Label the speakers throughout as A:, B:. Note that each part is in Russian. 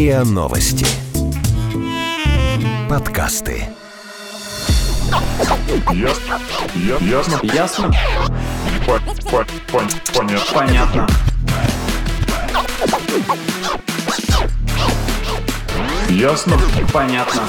A: РИА Новости. Подкасты.
B: Ясно. Ясно.
C: Ясно?
B: По- по- пон- Понятно.
C: Понятно.
B: Ясно.
C: Понятно.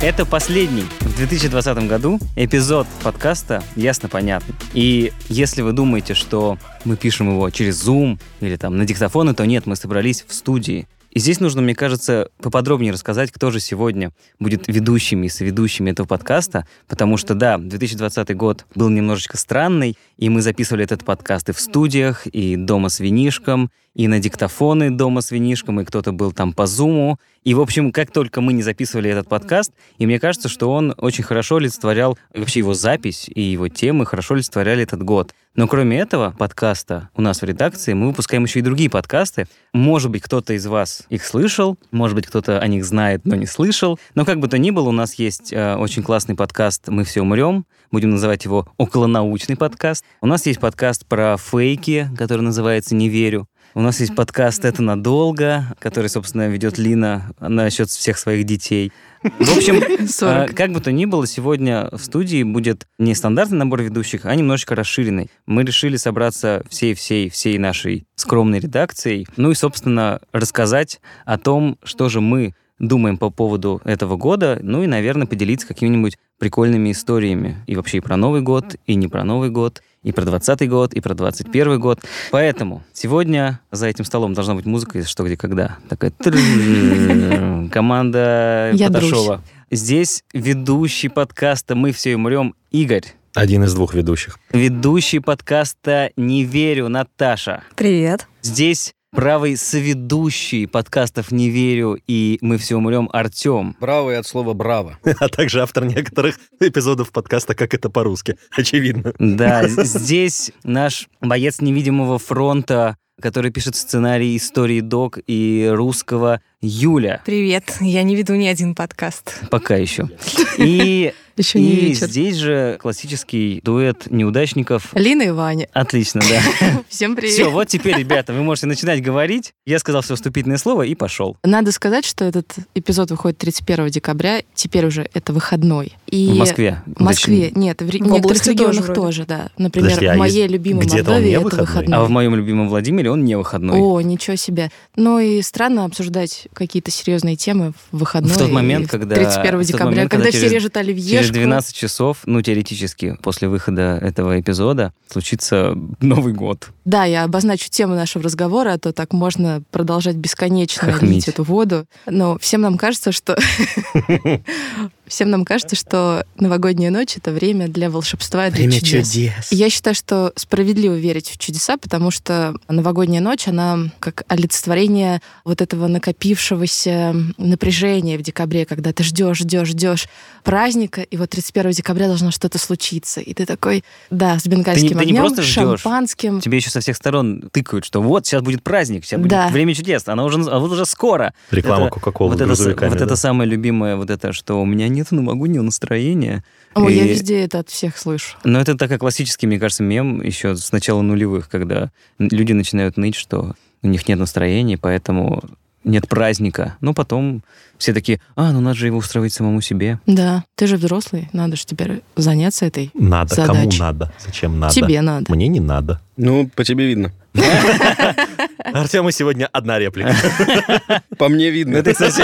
D: Это последний в 2020 году эпизод подкаста «Ясно-понятно». И если вы думаете, что мы пишем его через Zoom или там на диктофоны, то нет, мы собрались в студии. И здесь нужно, мне кажется, поподробнее рассказать, кто же сегодня будет ведущими и соведущими этого подкаста, потому что, да, 2020 год был немножечко странный, и мы записывали этот подкаст и в студиях, и дома с винишком, и на диктофоны дома с винишком, и кто-то был там по зуму. И, в общем, как только мы не записывали этот подкаст, и мне кажется, что он очень хорошо олицетворял, вообще его запись и его темы хорошо олицетворяли этот год. Но кроме этого подкаста у нас в редакции мы выпускаем еще и другие подкасты. Может быть, кто-то из вас их слышал, может быть, кто-то о них знает, но не слышал. Но как бы то ни было, у нас есть э, очень классный подкаст «Мы все умрем». Будем называть его околонаучный подкаст. У нас есть подкаст про фейки, который называется «Не верю». У нас есть подкаст «Это надолго», который, собственно, ведет Лина насчет всех своих детей. В общем,
E: 40.
D: а, как бы то ни было, сегодня в студии будет не стандартный набор ведущих, а немножечко расширенный. Мы решили собраться всей-всей-всей нашей скромной редакцией, ну и, собственно, рассказать о том, что же мы думаем по поводу этого года, ну и, наверное, поделиться какими-нибудь прикольными историями. И вообще и про Новый год, и не про Новый год, и про 20 год, и про 21 год. Поэтому сегодня за этим столом должна быть музыка из «Что, где, когда». Такая команда
E: Я
D: Поташова. Здесь ведущий подкаста «Мы все умрем» Игорь.
F: Один из двух ведущих.
D: Ведущий подкаста «Не верю» Наташа.
E: Привет.
D: Здесь правый соведущий подкастов «Не верю» и «Мы все умрем» Артем.
G: Браво и от слова браво.
F: А также автор некоторых эпизодов подкаста «Как это по-русски». Очевидно.
D: Да, здесь наш боец невидимого фронта, который пишет сценарий истории док и русского Юля.
E: Привет. Я не веду ни один подкаст.
D: Пока еще. И,
E: Еще не
D: и
E: вечер.
D: здесь же классический дуэт неудачников.
E: Лина и Ваня.
D: Отлично, да.
E: Всем привет.
D: Все, вот теперь, ребята, вы можете начинать говорить. Я сказал все вступительное слово и пошел.
E: Надо сказать, что этот эпизод выходит 31 декабря. Теперь уже это выходной. И
D: В Москве.
E: В Москве. Нет, в,
H: В
E: некоторых регионах
H: тоже
E: тоже, да. Например,
F: Подожди, а
E: в моей
F: есть-
E: любимой
F: где-то он
E: Молдове это
F: выходной?
E: выходной.
D: А в моем любимом Владимире он не выходной.
E: О, ничего себе. Ну и странно обсуждать какие-то серьезные темы в выходной.
D: В тот момент, когда-
E: 31
D: в тот
E: декабря,
D: момент,
E: когда,
D: когда
E: все
D: через-
E: режут оливьешку.
D: Через 12 часов, ну, теоретически, после выхода этого эпизода, случится Новый год.
E: Да, я обозначу тему нашего разговора, а то так можно продолжать бесконечно
D: Хохмить.
E: лить эту воду. Но всем нам кажется, что... Всем нам кажется, что новогодняя ночь — это время для волшебства и для чудес. И Я считаю, что справедливо верить в чудеса, потому что новогодняя ночь, она как олицетворение вот этого накопившегося напряжения в декабре, когда ты ждешь, ждешь, ждешь праздника, и вот 31 декабря должно что-то случиться. И ты такой, да, с бенгальским
D: ты не
E: огнем,
D: просто ждёшь.
E: шампанским.
D: Тебе еще со всех сторон тыкают, что вот, сейчас будет праздник, сейчас будет
E: Да.
D: время чудес, она уже, а вот уже скоро.
F: Реклама
D: Это-
F: Кока-Колы
D: вот это, вот
F: да.
D: это самое любимое, вот это, что у меня нет новогоднего настроения.
E: Ой, я
D: И-
E: везде это от всех слышу.
D: Но это такой классический, мне кажется, мем еще с начала нулевых, когда люди начинают ныть, что у них нет настроения, поэтому нет праздника. Но потом все такие, а, ну надо же его устроить самому себе.
E: Да, ты же взрослый, надо же теперь заняться этой.
F: Надо. Кому
E: задачей.
F: надо? Зачем надо?
E: Тебе надо.
F: Мне не надо.
G: Ну, по тебе видно.
F: Артема сегодня одна реплика.
G: По мне видно.
D: Это, кстати,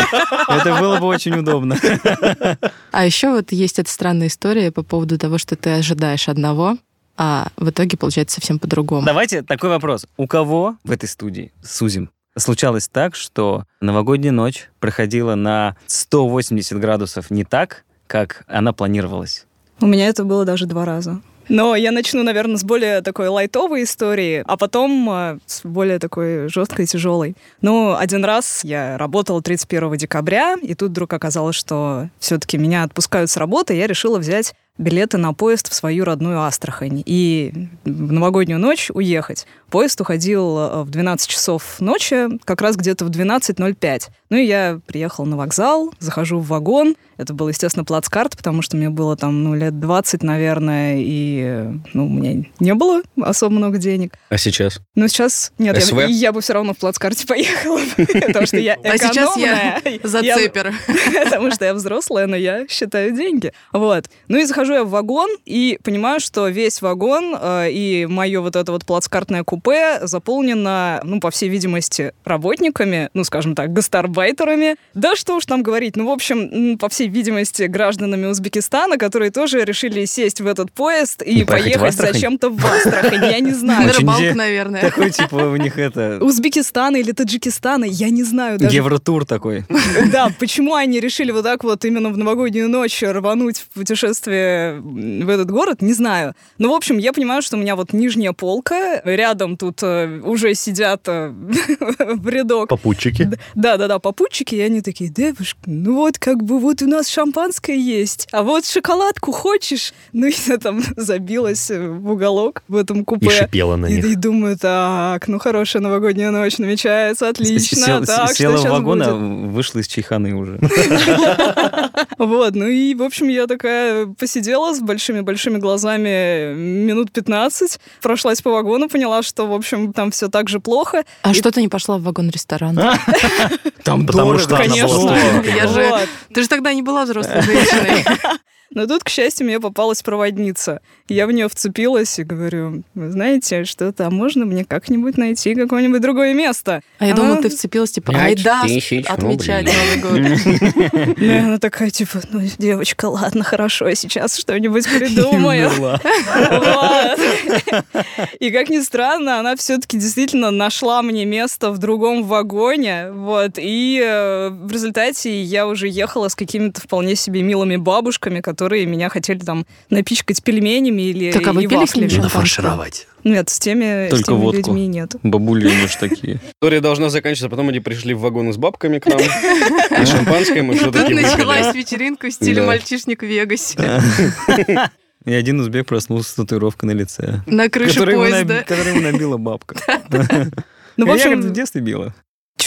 D: это было бы очень удобно.
E: А еще вот есть эта странная история по поводу того, что ты ожидаешь одного, а в итоге получается совсем по-другому.
D: Давайте такой вопрос. У кого в этой студии, сузим, случалось так, что новогодняя ночь проходила на 180 градусов не так, как она планировалась?
H: У меня это было даже два раза. Но я начну, наверное, с более такой лайтовой истории, а потом э, с более такой жесткой, тяжелой. Ну, один раз я работала 31 декабря, и тут вдруг оказалось, что все-таки меня отпускают с работы, и я решила взять билеты на поезд в свою родную Астрахань и в новогоднюю ночь уехать. Поезд уходил э, в 12 часов ночи, как раз где-то в 12.05. Ну и я приехала на вокзал, захожу в вагон, Это был, естественно, плацкарт, потому что мне было там, ну, лет 20, наверное, и, ну, у меня не было особо много денег.
G: А сейчас?
H: Ну, сейчас нет, я,
G: СВ?
H: я бы все равно в плацкарте поехала, потому что я
E: А сейчас я
H: экономная.
E: за
H: Я-
E: цепер.
H: Потому что я взрослая, но я считаю деньги. Вот. Ну и захожу я в вагон и понимаю, что весь вагон э, и мое вот это вот плацкартное купе заполнено, ну, по всей видимости, работниками, ну, скажем так, гастарбайтерами. Да что уж там говорить. Ну, в общем, по всей видимости, гражданами Узбекистана, которые тоже решили сесть в этот поезд и
D: И поехать
H: зачем-то в Астрахань. Я не
E: На
H: знаю.
D: Очень
E: рыбалку, наверное.
D: Такой, типа, у них это...
H: Узбекистана или Таджикистана, я не знаю даже.
D: Евротур такой.
H: Да, почему они решили вот так вот именно в новогоднюю ночь рвануть в путешествие в этот город, не знаю. Ну, в общем, я понимаю, что у меня вот нижняя полка, рядом тут э, уже сидят э, в рядок.
F: Попутчики.
H: Да-да-да, попутчики, и они такие, девушка, ну вот как бы вот у нас шампанское есть, а вот шоколадку хочешь? Ну, и я там забилась э, в уголок в этом купе.
F: И шипела на
H: И,
F: них.
H: и думаю, так, ну хорошая новогодняя ночь намечается, отлично.
D: Сел-
H: так,
D: Села
H: что
D: в вагон, а
H: будет?
D: вышла из чайханы уже.
H: Вот, ну и, в общем, я такая посидела с большими-большими глазами минут 15, прошлась по вагону, поняла, что, в общем, там все так же плохо.
E: А что ты не пошла в вагон-ресторан?
D: Там
F: Потому
D: дорого,
F: что она
H: Конечно.
F: была студенткой.
E: Я же-. Ты же тогда не была взрослой женщиной.
H: Но тут, к счастью, мне попалась проводница. Я в нее вцепилась и говорю, вы знаете, что-то, а можно мне как-нибудь найти какое-нибудь другое место?
E: А я
H: Она-
E: думала, ты вцепилась, типа, айда
G: тысяч
E: отмечать. Новый год.
H: Ну, она такая, типа, ну, девочка, ладно, хорошо, я сейчас что-нибудь придумаю. И как ни странно, она все-таки действительно нашла мне место в другом вагоне. Вот. И э, в результате я уже ехала с какими-то вполне себе милыми бабушками, которые меня хотели там напичкать пельменями или
E: Так, а вы
H: и
E: пили с ними
H: вафлями.
F: Нафаршировать.
H: Нет, с теми, с
D: Только
H: теми
D: водку.
H: людьми нет.
D: Бабули они ж такие.
G: История должна заканчиваться, потом они пришли в вагоны с бабками к нам. И шампанское мы
E: Тут
G: все-таки
E: началась вечеринка в стиле мальчишник в Вегасе.
D: И один узбек проснулся с татуировкой на лице.
E: На крыше поезда.
D: которую ему набила бабка.
H: Ну, в
D: Я,
H: общем,
D: в детстве била.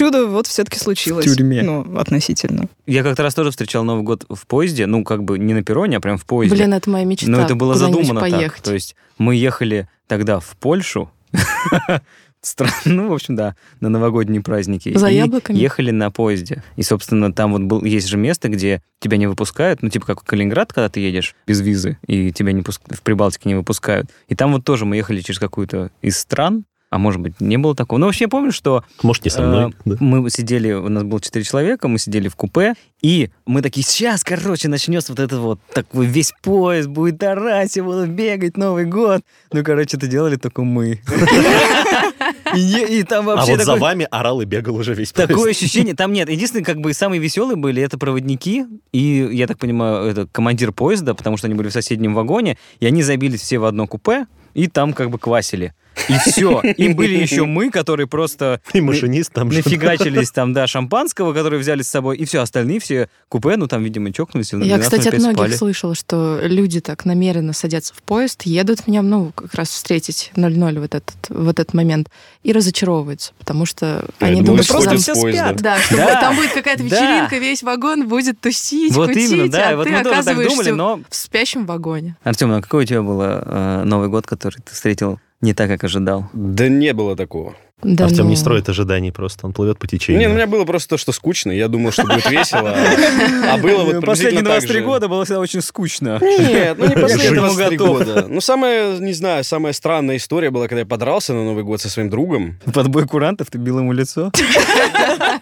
H: Чудо вот все-таки случилось.
D: В тюрьме.
H: Ну, относительно.
D: Я как-то раз тоже встречал Новый год в поезде, ну, как бы не на перроне, а прям в поезде.
E: Блин, это моя мечта.
D: Но это было задумано так.
E: поехать.
D: То есть мы ехали тогда в Польшу, Странно, ну, в общем, да, на новогодние праздники.
E: За
D: И
E: яблоками?
D: ехали на поезде. И, собственно, там вот был, есть же место, где тебя не выпускают, ну, типа как в Калининград, когда ты едешь без визы, и тебя не пуск... в Прибалтике не выпускают. И там вот тоже мы ехали через какую-то из стран, а может быть, не было такого. Ну, вообще, я помню, что
F: Может, не со мной. да.
D: мы сидели, у нас было четыре человека, мы сидели в купе, и мы такие, сейчас, короче, начнется вот этот вот такой весь поезд, будет орать, я буду бегать, Новый год. Ну, короче, это делали только мы. И И там
F: А
D: вообще
F: вот за
D: такой-
F: вами орал и бегал уже весь
D: Такое
F: поезд.
D: ощущение, там нет. Единственное, как бы самые веселые были это проводники и, я так понимаю, это командир поезда, потому что они были в соседнем вагоне, и они забились все в одно купе и там как бы квасили. И все. И были еще мы, которые просто
F: И машинист там
D: нафигачились там, да, шампанского, которые взяли с собой, и все, остальные все купе, ну там, видимо, чокнулись.
E: Я,
D: 12
E: кстати, от многих
D: спали.
E: слышала, что люди так намеренно садятся в поезд, едут меня, ну, как раз встретить 0-0 вот этот, вот этот момент, и разочаровываются, потому что
G: Я
E: они
G: думаю,
E: думают, что
H: просто
E: там...
H: все спят.
E: Да, что
D: Да.
E: там будет какая-то
D: Да.
E: вечеринка, весь вагон будет тусить,
D: Вот
E: кутить,
D: именно, да,
E: а
D: вот
E: ты
D: мы тоже так
E: оказываешься
D: думали, но...
E: в спящем вагоне.
D: Артем, а какой у тебя был э, Новый год, который ты встретил не так, как ожидал?
G: Да не было такого.
E: Да,
F: Артем
E: ну,
F: не строит ожиданий просто, он плывет по
G: Не, ну, у
F: течению.
G: меня было просто то, что скучно. Я думал, что будет весело. А было вот
D: Последние
G: приблизительно так
D: 23
G: же.
D: года было всегда очень скучно.
G: Нет, ну не последние
D: этому
G: 23
D: готов.
G: года. Ну, самая, не знаю, самая странная история была, когда я подрался на Новый год со своим другом.
D: Под бой курантов ты бил ему лицо?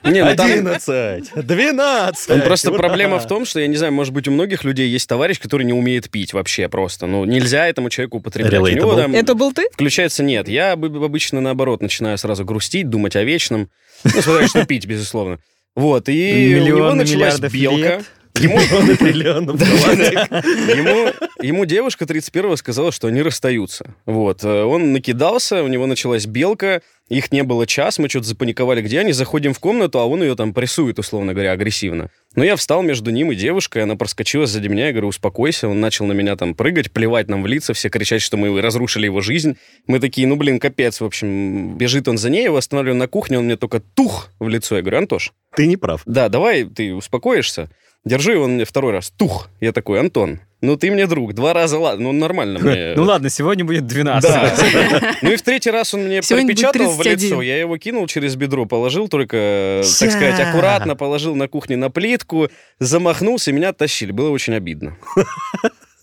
G: Не, ну там...
F: 11! 12!
G: Ну, просто
F: Ура!
G: проблема в том, что, я не знаю, может быть, у многих людей есть товарищ, который не умеет пить вообще просто. Ну, нельзя этому человеку употреблять. У него
F: Relatable.
G: там
H: Это был ты?
G: включается нет. Я об- обычно, наоборот, начинаю сразу грустить, думать о вечном. Ну, смотря что пить, безусловно. Вот, и у него
D: Миллионы
G: началась белка.
D: лет.
G: Ему,
F: триллионов
G: ему, ему девушка 31-го сказала, что они расстаются. Вот. э, Он накидался, у него началась белка, их не было час, мы что-то запаниковали, где они, заходим в комнату, а он ее там прессует, условно говоря, агрессивно. Но я встал между ним и девушкой, она проскочила сзади меня, я говорю, успокойся, он начал на меня там прыгать, плевать нам в лица, все кричать, что мы разрушили его жизнь. Мы такие, ну, блин, капец, в общем, бежит он за ней, его останавливаем на кухне, он мне только тух в лицо. Я говорю, Антош,
F: Ты не прав.
G: да, давай ты успокоишься. Держу его, он мне второй раз. Тух. Я такой, Антон, ну ты мне друг. Два раза, ладно, ну нормально мне.
D: Ну ладно, сегодня будет 12.
G: Да. Ну и в третий раз он мне
E: Сегодня
G: припечатал в
E: 31.
G: лицо. Я его кинул через бедро, положил только, так сказать, аккуратно положил на кухне на плитку, замахнулся, меня оттащили. Было очень обидно.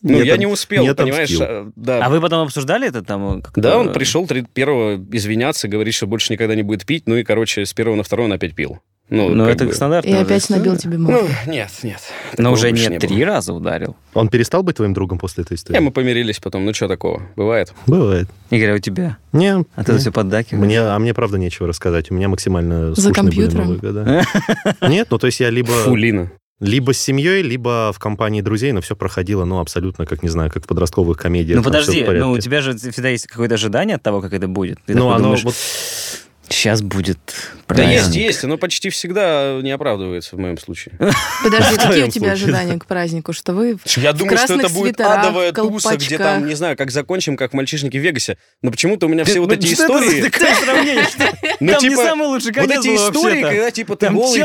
G: Ну,
F: Не
G: я не успел, понимаешь? а, Да.
D: А вы потом обсуждали это там? как-то?
G: Да, он пришел 31-го извиняться, говорить, что больше никогда не будет пить. Ну и, короче, с первого на второй он опять пил. Ну,
D: Ну, это
G: бы.
D: стандартно.
E: И опять набил тебе морду.
G: Ну, нет, нет.
D: Но уже
G: не
D: три
G: было.
D: раза ударил.
F: Он перестал быть твоим другом после этой
G: Не,
F: истории?
G: мы помирились потом. Ну, что такого? Бывает.
F: Бывает.
D: Игорь, а у тебя?
F: Не,
D: А ты
F: не.
D: все поддакиваешь?
F: Мне, а мне, правда, нечего рассказать. У меня максимально
E: За компьютером?
F: Года. Нет, ну то есть я либо,
G: Фу, Лина.
F: либо с семьей, либо в компании друзей, но все проходило, ну, абсолютно, как, не знаю, как в подростковых комедиях.
D: Ну подожди, ну у тебя же всегда есть какое-то ожидание от того, как это будет. Ты
F: Ну, оно
D: думаешь,
F: вот...
D: сейчас будет
G: Да есть, есть. Оно почти всегда не оправдывается в моем случае.
E: Подожди, какие у тебя ожидания к празднику? Что вы
G: Я думаю, что это будет адовая туса, где там, не знаю, как закончим, как мальчишники в Вегасе. Но почему-то у меня все вот
D: Ну,
G: эти
D: что
G: истории...
D: Что-
G: Ну,
D: Там не
G: типа,
D: самый лучший
G: Вот эти истории, когда типа ты голый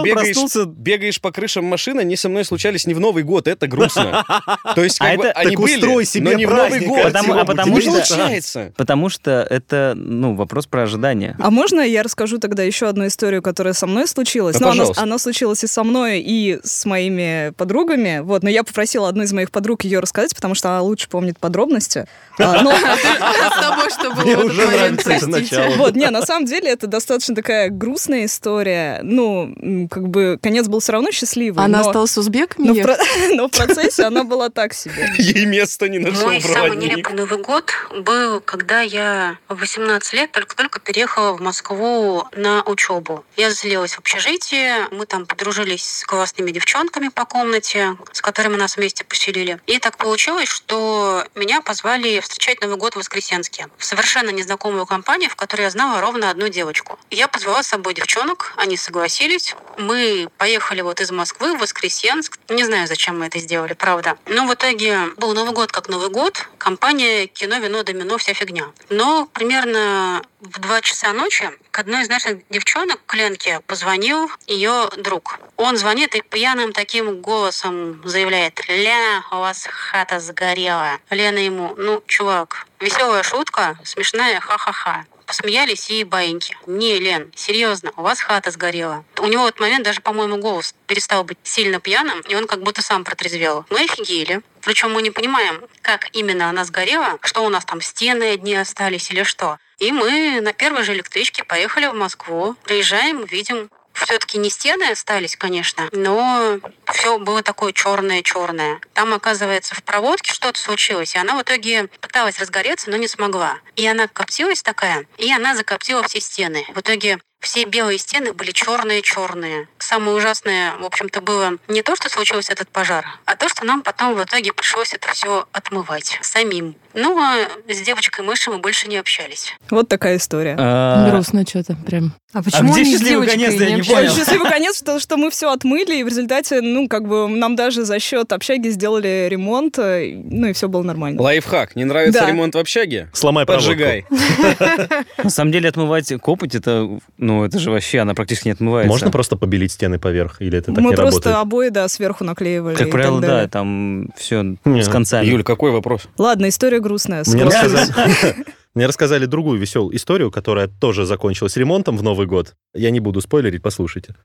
G: бегаешь, по крышам машины, они со мной случались не в Новый год, это грустно. То есть,
D: А
G: как бы,
D: это-
G: они были, но не в Новый год. Типа,
D: а потому
G: не
D: что-
G: получается.
D: Потому что это, ну, вопрос про ожидания.
H: А можно я расскажу тогда еще одну историю, которая со мной случилась?
G: Да,
H: Ну, она, случилась и со мной, и с моими подругами. Вот, но я попросила одну из моих подруг ее рассказать, потому что она лучше помнит подробности. А, но-
E: с тобой, что
F: Мне
E: было в
F: уже
E: этот момент,
F: нравится это
E: простите.
F: начало.
H: Вот, не, на самом деле это достаточно такая грустная история. Ну, как бы конец был все равно счастливый.
E: Она
H: но,
E: осталась узбеками?
H: но в,
E: ехать?
H: про- но в процессе она была так себе.
G: Ей места не нашел
A: Мой самый
G: проводник.
A: нелепый Новый год был, когда я в 18 лет только-только переехала в Москву на учебу. Я заселилась в общежитие, мы там подружились с классными девчонками по комнате, с которыми нас вместе поселили. И так получилось, что меня позвали встречать Новый год в Воскресенске. В совершенно незнакомую компанию, в которой я знала ровно одну девочку. Я позвала с собой девчонок, они согласились. Мы поехали вот из Москвы в Воскресенск. Не знаю, зачем мы это сделали, правда. Но в итоге был Новый год как Новый год. Компания кино, вино, домино, вся фигня. Но примерно в 2 часа ночи к одной из наших девчонок, к Ленке, позвонил ее друг. Он звонит и пьяным таким голосом заявляет, «Ля, у вас хата сгорела». Лена ему, ну, чувак, веселая шутка, смешная, ха-ха-ха. Посмеялись и баиньки. Не, Лен, серьезно, у вас хата сгорела. У него в этот момент даже, по-моему, голос перестал быть сильно пьяным, и он как будто сам протрезвел. Мы офигели. Причем мы не понимаем, как именно она сгорела, что у нас там стены одни остались или что. И мы на первой же электричке поехали в Москву. Приезжаем, видим, все-таки не стены остались, конечно, но все было такое черное-черное. Там, оказывается, в проводке что-то случилось, и она в итоге пыталась разгореться, но не смогла. И она коптилась такая, и она закоптила все стены. В итоге все белые стены были черные-черные. Самое ужасное, в общем-то, было не то, что случился этот пожар, а то, что нам потом в итоге пришлось это все отмывать самим. Ну, а с девочкой-мышью мы больше не общались.
H: Вот такая история.
D: А,
E: Грустно что-то прям.
C: А почему
D: где
C: они с
D: счастливый
C: девочкой
D: конец, я не понял.
H: Счастливый конец, что, что мы все отмыли, и в результате, ну, как бы, нам даже за счет общаги сделали ремонт, э, ну, и все было нормально.
G: Лайфхак. Не нравится
H: Да.
G: ремонт в общаге?
F: Сломай проводку.
G: Поджигай.
D: На самом деле отмывать копоть, это, ну, это же вообще, она практически не отмывается.
F: Можно просто побелить стены поверх? Или это так
H: мы
F: не
H: просто
F: работает?
H: обои, да, сверху наклеивали.
D: Как правило, да, там все
F: Не.
D: с концами.
G: Юль, какой вопрос?
H: Ладно, история грустная.
F: Мне рассказали, мне рассказали другую веселую историю, которая тоже закончилась ремонтом в Новый год. Я не буду спойлерить, послушайте.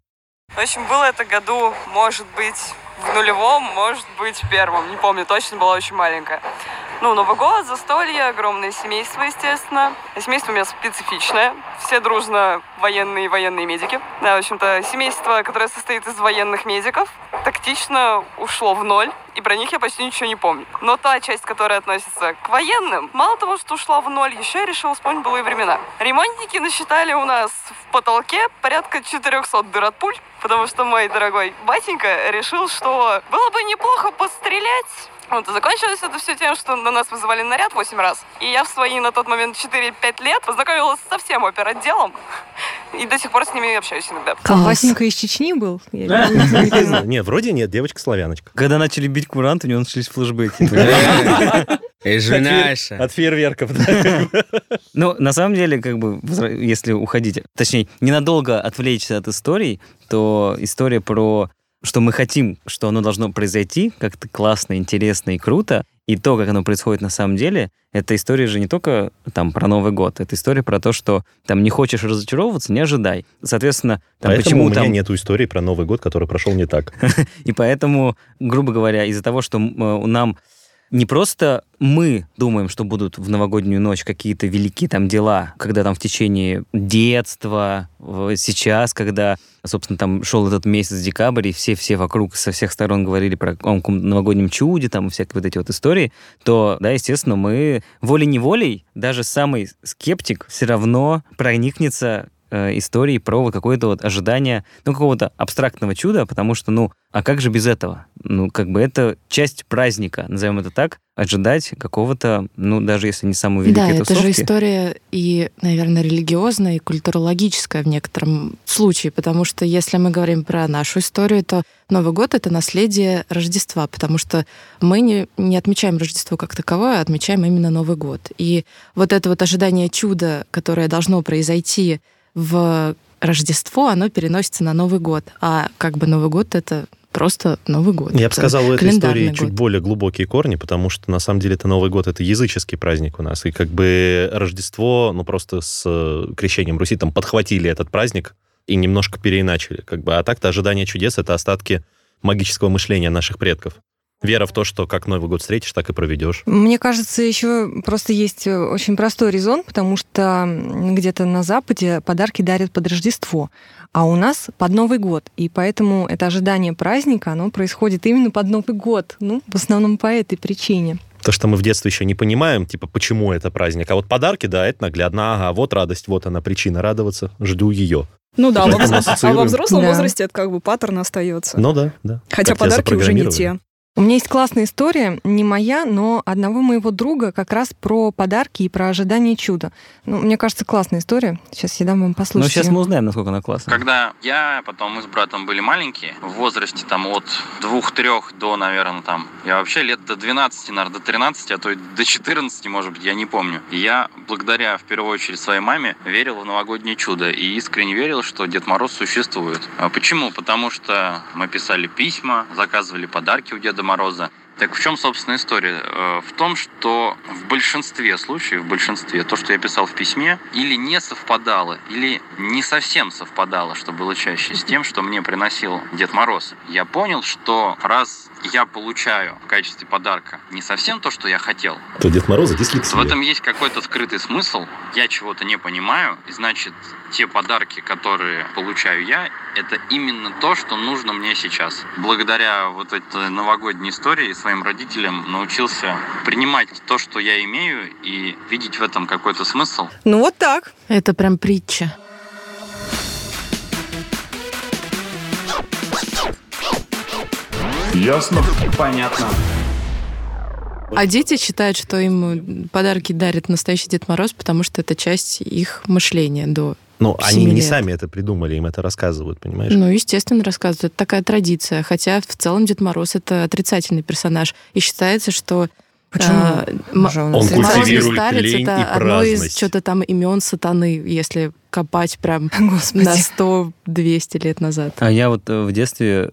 I: В общем, было это году, может быть, в нулевом, может быть, в первом. Не помню, точно была очень маленькая. Ну, Новый год, застолье, огромное семейство, естественно. Семейство у меня специфичное. Все дружно военные и военные медики. Да, в общем-то, семейство, которое состоит из военных медиков, тактично ушло в ноль. И про них я почти ничего не помню. Но та часть, которая относится к военным, мало того, что ушла в ноль, еще я решила вспомнить былые времена. Ремонтники насчитали у нас в потолке порядка 400 дыр от пуль, потому что мой дорогой батенька решил, что было бы неплохо пострелять вот, и закончилось это все тем, что на нас вызывали наряд 8 раз. И я в свои на тот момент 4-5 лет познакомилась со всем оперотделом. И до сих пор с ними общаюсь иногда.
C: Колбасненько из Чечни был?
F: Нет, вроде нет, девочка-славяночка.
D: Когда начали бить курант, у него начались флешбеки.
G: Извиняйся.
F: От фейерверков. да.
D: Ну, на самом деле, как бы, если уходить, точнее, ненадолго отвлечься от историй, то история про что мы хотим, что оно должно произойти как-то классно, интересно и круто, и то, как оно происходит на самом деле, эта история же не только там про Новый год, это история про то, что там не хочешь разочаровываться, не ожидай. Соответственно, там
F: Поэтому
D: почему
F: у меня
D: там...
F: нету истории про Новый год, который прошел не так.
D: И поэтому, грубо говоря, из-за того, что м, нам не просто мы думаем, что будут в новогоднюю ночь какие-то великие там дела, когда там в течение детства, сейчас, когда, собственно, там шел этот месяц декабрь, и все-все вокруг со всех сторон говорили про новогоднем чуде, там, всякие вот эти вот истории, то, да, естественно, мы волей-неволей, даже самый скептик все равно проникнется э, историей про какое-то вот ожидание, ну, какого-то абстрактного чуда, потому что, ну, а как же без этого? Ну, как бы это часть праздника, назовем это так, ожидать какого-то, ну, даже если не самой
E: Да,
D: великой
E: это же
D: тусовки.
E: история и, наверное, религиозная, и культурологическая в некотором случае, потому что если мы говорим про нашу историю, то Новый год — это наследие Рождества, потому что мы не, не отмечаем Рождество как таковое, а отмечаем именно Новый год. И вот это вот ожидание чуда, которое должно произойти в Рождество, оно переносится на Новый год. А как бы Новый год — это просто Новый год.
F: Я бы сказал, у этой истории чуть
E: год.
F: более глубокие корни, потому что на самом деле это Новый год, это языческий праздник у нас. И как бы Рождество, ну просто с э, крещением Руси там подхватили этот праздник и немножко переиначили. Как бы, а так-то ожидание чудес — это остатки магического мышления наших предков. Вера в то, что как Новый год встретишь, так и проведешь.
C: Мне кажется, еще просто есть э, очень простой резон, потому что где-то на Западе подарки дарят под Рождество, а у нас под Новый год. И поэтому это ожидание праздника, оно происходит именно под Новый год. Ну, в основном по этой причине.
F: То, что мы в детстве еще не понимаем, типа, почему это праздник. А вот подарки, да, это наглядно. Ага, вот радость, вот она причина радоваться. Жду ее.
H: Ну да, во- а во взрослом
C: Да.
H: возрасте это как бы паттерн остается.
F: Ну да, да.
H: Хотя
F: тебя
H: подарки уже не те.
C: У меня есть классная история, не моя, но одного моего друга как раз про подарки и про ожидание чуда. Ну, мне кажется, классная история. Сейчас я дам вам
D: Ну,
C: послушать.
D: сейчас
C: её.
D: мы узнаем, насколько она классная.
J: Когда я, потом мы с братом были маленькие, в возрасте там от двух-трех до, наверное, там, я вообще лет до 12, наверное, до 13, а то и до 14, может быть, я не помню. И я, благодаря, в первую очередь, своей маме, верил в новогоднее чудо и искренне верил, что Дед Мороз существует. А почему? Потому что мы писали письма, заказывали подарки у Деда Мороза. Так в чем, собственно, история? Э, В том, что в большинстве случаев, в большинстве, то, что я писал в письме, или не совпадало, или не совсем совпадало, что было чаще, с тем, что мне приносил Дед Мороз. Я понял, что раз я получаю в качестве подарка не совсем то, что я хотел,
F: То Дед Мороза
J: в
F: дислексия.
J: этом есть какой-то скрытый смысл. Я чего-то не понимаю, и значит, те подарки, которые получаю я, это именно то, что нужно мне сейчас. Благодаря вот этой новогодней истории своим родителям научился принимать то, что я имею, и видеть в этом какой-то смысл.
C: Ну, вот так.
E: Это прям притча.
B: Ясно?
K: Понятно.
E: А дети считают, что им подарки дарит настоящий Дед Мороз, потому что это часть их мышления до
F: Ну, они
E: семи
F: не
E: лет.
F: сами это придумали, им это рассказывают, понимаешь?
E: Ну, естественно, рассказывают. Это такая традиция. Хотя в целом Дед Мороз — это отрицательный персонаж. И считается, что...
C: Почему?
E: а,
C: он
F: культивирует
E: старец
F: лень
E: это
F: и
E: одно из
F: праздность.
E: что-то там имен сатаны, если копать прям
C: Господи.
E: на 100-200 лет назад.
D: А я вот э, в детстве,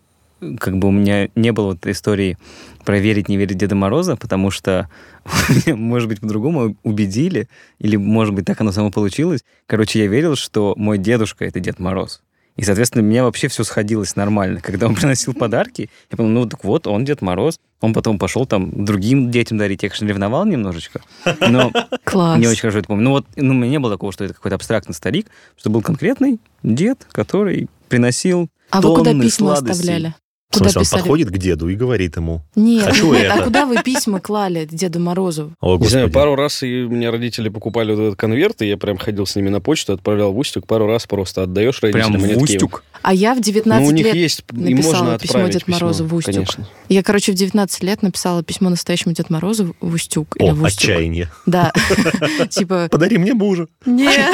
D: как бы у меня не было вот истории про верить, не верить Деда Мороза, потому что, может быть, по-другому убедили, или, может быть, так оно само получилось. Короче, я верил, что мой дедушка — это Дед Мороз. И, соответственно, у меня вообще все сходилось нормально. Когда он приносил подарки, я подумал, ну так вот, он Дед Мороз. Он потом пошел там другим детям дарить. Я, конечно, ревновал немножечко, но
E: Класс.
D: не очень хорошо это помню. Ну вот, ну, у меня не было такого, что это какой-то абстрактный старик, что был конкретный дед, который приносил
E: А вы куда
D: тонны
E: письма
D: сладостей.
E: оставляли?
F: В
E: Куда
F: смысле, он подходит к деду и говорит ему,
E: Нет,
F: Хочу
E: нет,
F: это.
E: а куда вы письма клали Деду Морозу?
F: о,
G: Не знаю, пару раз и меня родители покупали вот этот конверт, и я прям ходил с ними на почту, отправлял в Устюг, пару раз просто отдаешь родителям.
D: Прям в устюг.
E: А я в 19
G: Ну, у них
E: лет
G: есть, им
E: написала
G: можно
E: письмо Деду Морозу в Устюг.
G: Конечно.
E: Я, короче, в 19 лет написала письмо настоящему Деду Морозу в Устюг. или
F: О,
E: в Устюг.
F: отчаяние.
E: Да. Типа,
F: Подари мне мужа.
E: нет.